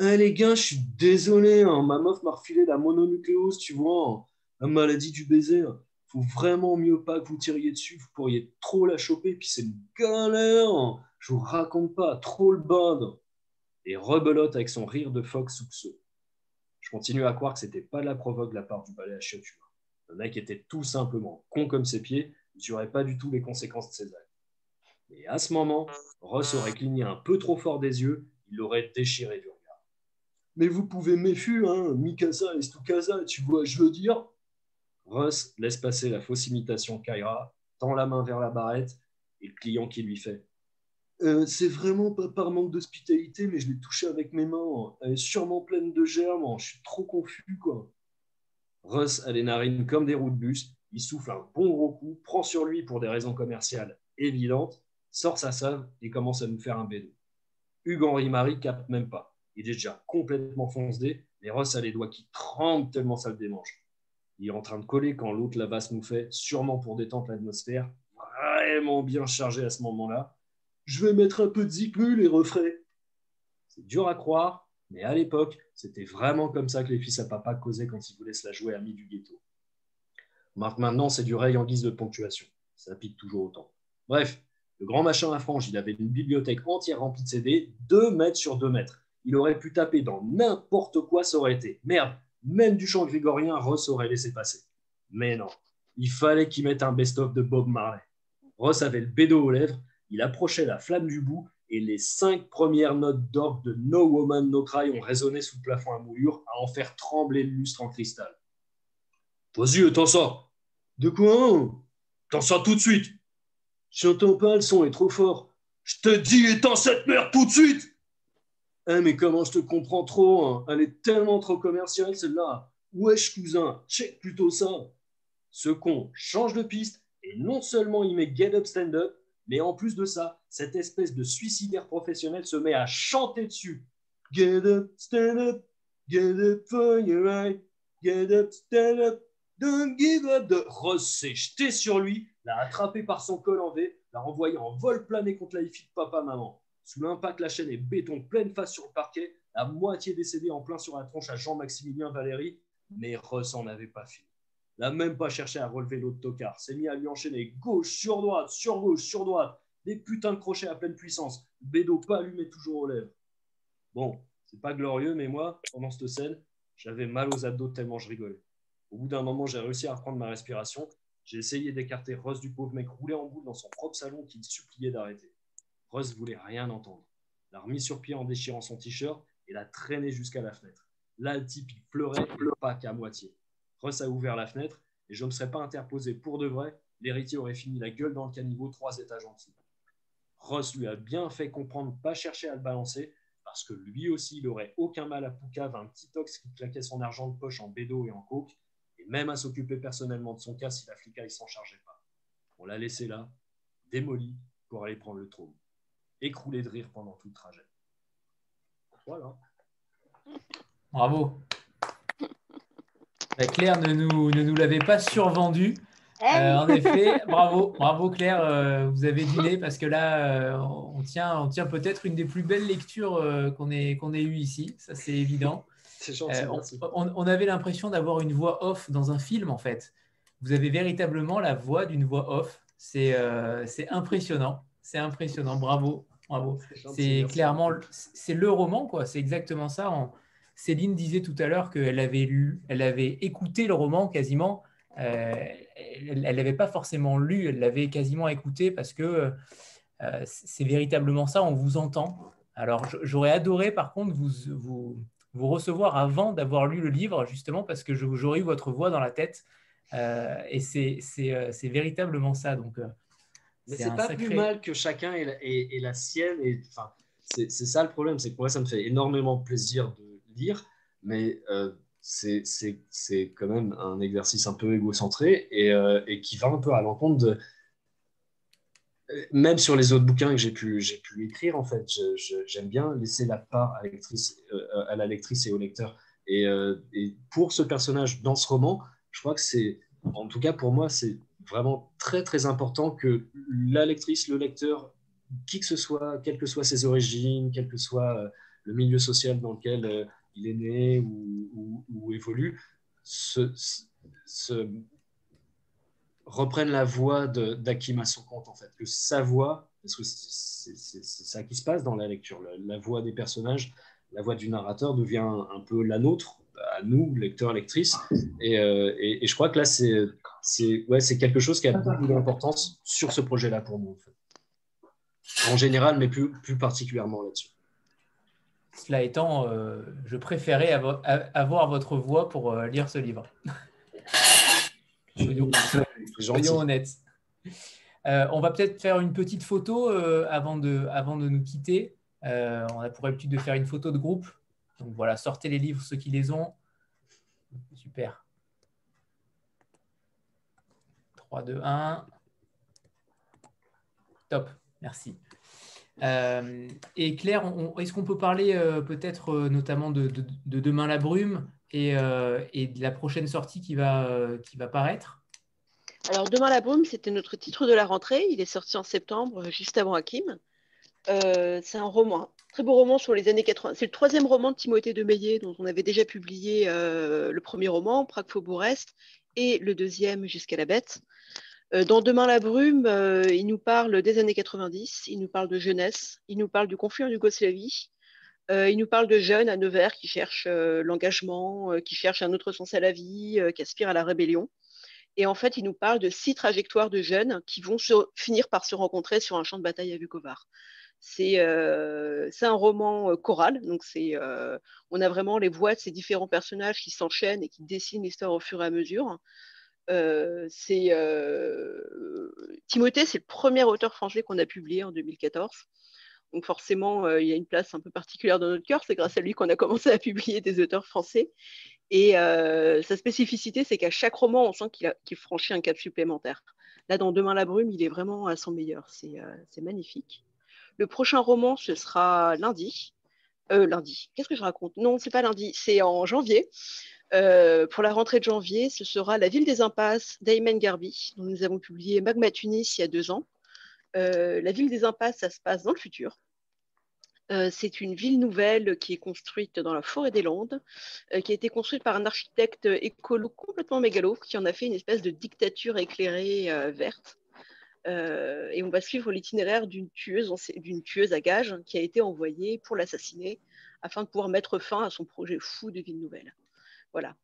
Eh, les gars, je suis désolé, hein. ma meuf m'a refilé la mononucléose, tu vois, la maladie du baiser. Hein. Faut vraiment mieux pas que vous tiriez dessus, vous pourriez trop la choper, puis c'est une galère. Hein. Je vous raconte pas, trop le bad. Et rebelote avec son rire de phoque soupçonneux. Je continue à croire que c'était pas de la provoque de la part du balai à chiottes Le mec était tout simplement con comme ses pieds, il mesurait pas du tout les conséquences de ses actes. Et à ce moment, Ross aurait cligné un peu trop fort des yeux, il l'aurait déchiré du mais vous pouvez méfier, hein, Mikasa et Stukasa, tu vois, je veux dire. Russ laisse passer la fausse imitation Kaira, tend la main vers la barrette et le client qui lui fait. Euh, c'est vraiment pas par manque d'hospitalité, mais je l'ai touchée avec mes mains. Elle est sûrement pleine de germes. Je suis trop confus, quoi. Russ a les narines comme des roues de bus. Il souffle un bon gros coup, prend sur lui pour des raisons commerciales évidentes, sort sa salve et commence à nous faire un bédo. Hugues Henri Marie capte même pas. Il est déjà complètement foncé, mais Ross a les doigts qui tremblent tellement ça le démange. Il est en train de coller quand l'autre la vasse nous fait, sûrement pour détendre l'atmosphère, vraiment bien chargé à ce moment-là. Je vais mettre un peu de zikmul et refrais. C'est dur à croire, mais à l'époque, c'était vraiment comme ça que les fils à papa causaient quand ils voulaient se la jouer amis du ghetto. Maintenant, c'est du rail en guise de ponctuation. Ça pique toujours autant. Bref, le grand machin à frange, il avait une bibliothèque entière remplie de CD, 2 mètres sur 2 mètres il aurait pu taper dans n'importe quoi, ça aurait été. Merde, même du chant grégorien, Ross aurait laissé passer. Mais non, il fallait qu'il mette un best-of de Bob Marley. Ross avait le bédo aux lèvres, il approchait la flamme du bout et les cinq premières notes d'orgue de No Woman No Cry ont résonné sous le plafond à moulure à en faire trembler le lustre en cristal. Vas-y, t'en sors. De quoi? T'en sors tout de suite. J'entends pas, le son est trop fort. Je te dis, éteins cette merde tout de suite eh, mais comment je te comprends trop hein? Elle est tellement trop commerciale, celle-là. Wesh, cousin, check plutôt ça. Ce con change de piste et non seulement il met Get Up, Stand Up, mais en plus de ça, cette espèce de suicidaire professionnel se met à chanter dessus. Get up, stand up, get up for your right, get up, stand up, don't give up. De Ross s'est jeté sur lui, l'a attrapé par son col en V, l'a renvoyé en vol plané contre la de papa-maman. Sous l'impact, la chaîne est béton pleine face sur le parquet, la moitié décédée en plein sur la tronche à Jean-Maximilien Valéry, mais Russ en avait pas fini. N'a même pas cherché à relever l'autre tocard, s'est mis à lui enchaîner gauche sur droite, sur gauche, sur droite, des putains de crochets à pleine puissance, bédo pas allumé toujours aux lèvres. Bon, c'est pas glorieux, mais moi, pendant cette scène, j'avais mal aux abdos tellement je rigolais. Au bout d'un moment, j'ai réussi à reprendre ma respiration. J'ai essayé d'écarter Russ du pauvre mec roulé en boule dans son propre salon qu'il suppliait d'arrêter. Russ voulait rien entendre. L'a remis sur pied en déchirant son t-shirt et l'a traîné jusqu'à la fenêtre. Là, le type, il pleurait, pas qu'à moitié. Russ a ouvert la fenêtre et je ne me serais pas interposé pour de vrai. L'héritier aurait fini la gueule dans le caniveau trois étages en dessous. Russ lui a bien fait comprendre pas chercher à le balancer parce que lui aussi, il aurait aucun mal à poucave un petit ox qui claquait son argent de poche en bédo et en coke et même à s'occuper personnellement de son cas si la flicaille s'en chargeait pas. On l'a laissé là, démoli, pour aller prendre le trône écroulé de rire pendant tout le trajet. Voilà. Bravo. Bah, Claire ne nous, ne nous l'avait pas survendu. Eh euh, en effet, [LAUGHS] bravo, bravo Claire, euh, vous avez dîné parce que là, euh, on tient, on tient peut-être une des plus belles lectures qu'on ait, qu'on ait eues ici, ça c'est évident. [LAUGHS] on, on, avait l'impression d'avoir une voix off dans un film en fait. Vous avez véritablement la voix d'une voix off, c'est impressionnant, c'est impressionnant, bravo. Bravo. C'est clairement, c'est le roman, quoi. C'est exactement ça. Céline disait tout à l'heure qu'elle avait lu, elle avait écouté le roman quasiment. Euh, elle n'avait pas forcément lu, elle l'avait quasiment écouté parce que euh, c'est véritablement ça. On vous entend. Alors, j'aurais adoré, par contre, vous, vous, vous recevoir avant d'avoir lu le livre, justement parce que j'aurais eu votre voix dans la tête. Euh, et c'est véritablement ça. Donc, c'est pas plus mal que chacun ait, la sienne. Et, enfin, c'est ça le problème, c'est que moi, ça me fait énormément plaisir de lire, mais euh, c'est quand même un exercice un peu égocentré et, et qui va un peu à l'encontre de, même sur les autres bouquins que j'ai pu, pu écrire, en fait, j'aime bien laisser la part à, euh, à la lectrice et au lecteur. Euh, et, pour ce personnage dans ce roman, je crois que c'est, en tout cas pour moi, c'est vraiment très très important que la lectrice, le lecteur, qui que ce soit, quelles que soient ses origines, quel que soit euh, le milieu social dans lequel il est né ou, évolue, reprennent la voix d'Akim à en fait. Que sa voix, parce que c'est ça qui se passe dans la lecture, la, voix des personnages, la voix du narrateur devient un, peu la nôtre, à nous, lecteurs, lectrices. Et, euh, je crois que là, c'est quelque chose qui a beaucoup d'importance sur ce projet-là pour nous, en général, mais plus, plus particulièrement là-dessus. Cela étant, euh, je préférais avoir votre voix pour euh, lire ce livre. [LAUGHS] Soyons, honnêtes. Euh, on va peut-être faire une petite photo avant, de, avant de nous quitter. On a pour habitude de faire une photo de groupe. Donc voilà, sortez les livres, ceux qui les ont. Super. 3, 2, 1. Top, merci. Et Claire, est-ce qu'on peut parler peut-être notamment de, Demain la brume et, et, de la prochaine sortie qui va, qui va paraître? Alors, Demain la brume, c'était notre titre de la rentrée. Il est sorti en septembre, juste avant Hakim. Euh, c'est un roman, très beau roman sur les années 80. C'est le troisième roman de Timothée de Meillet, dont on avait déjà publié euh, le premier roman, Prague Faubourg Est, et le deuxième, Jusqu'à la bête. Euh, dans Demain la brume, il nous parle des années 90, il nous parle de jeunesse, il nous parle du conflit en Yougoslavie, il nous parle de jeunes à Nevers qui cherchent l'engagement, qui cherchent un autre sens à la vie, qui aspirent à la rébellion. Et en fait, il nous parle de six trajectoires de jeunes qui vont finir par se rencontrer sur un champ de bataille à Vukovar. C'est euh, un roman euh, choral, donc euh, on a vraiment les voix de ces différents personnages qui s'enchaînent et qui dessinent l'histoire au fur et à mesure. C'est Timothée, c'est le premier auteur français qu'on a publié en 2014. Donc forcément, il y a une place un peu particulière dans notre cœur. C'est grâce à lui qu'on a commencé à publier des auteurs français. Et euh, sa spécificité, c'est qu'à chaque roman, on sent qu'il franchit un cap supplémentaire. Là, dans Demain la brume, il est vraiment à son meilleur. C'est euh, magnifique. Le prochain roman, ce sera lundi. Euh, lundi. Qu'est-ce que je raconte? Non, c'est pas lundi, c'est en janvier. Pour la rentrée de janvier, ce sera La ville des impasses d'Ayman Garbi, dont nous avons publié Magma Tunis il y a deux ans. la ville des impasses, ça se passe dans le futur. Euh, c'est une ville nouvelle qui est construite dans la forêt des Landes, euh, qui a été construite par un architecte écolo complètement mégalo, qui en a fait une espèce de dictature éclairée euh, verte. et on va suivre l'itinéraire d'une tueuse, d'une tueuse à gages qui a été envoyée pour l'assassiner afin de pouvoir mettre fin à son projet fou de ville nouvelle. Voilà.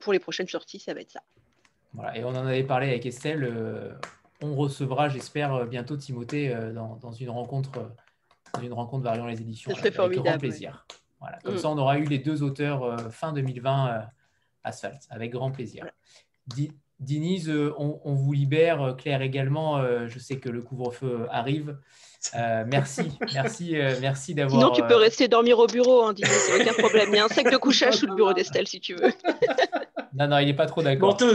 pour les prochaines sorties, ça va être ça. Voilà, et on en avait parlé avec Estelle on recevra, j'espère, euh, bientôt Timothée euh, dans, une rencontre, euh, dans une rencontre variant les éditions. avec grand plaisir. Voilà. Comme mm. ça, on aura eu les deux auteurs fin 2020 Asphalt, avec grand plaisir. Dinise, on, vous libère. Claire également, je sais que le couvre-feu arrive. merci, [LAUGHS] merci, merci d'avoir. Sinon, tu peux rester dormir au bureau, hein, Dinise, aucun problème. Il y a un sac de couchage sous le bureau d'Estelle si tu veux. [LAUGHS] non, non, il n'est pas trop d'accord. [LAUGHS]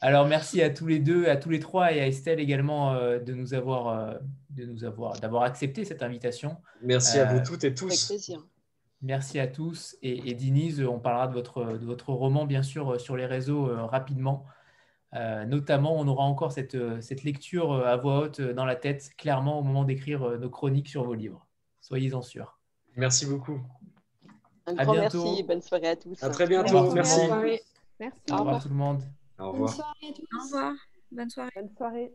Alors merci à tous les deux, à tous les trois et à Estelle également euh, de nous avoir, euh, de nous avoir, d'avoir accepté cette invitation. Merci à vous euh, toutes et tous. Avec plaisir. Merci à tous et, et Denise, on parlera de votre, de votre roman bien sûr sur les réseaux rapidement. notamment, on aura encore cette, cette lecture à voix haute dans la tête, clairement au moment d'écrire nos chroniques sur vos livres. Soyez-en sûrs. Merci beaucoup. Un grand merci, bonne soirée à tous. À très bientôt, merci. Merci. Au revoir tout le monde. Au revoir. Bonne soirée à tous. Au revoir. Bonne soirée. Bonne soirée.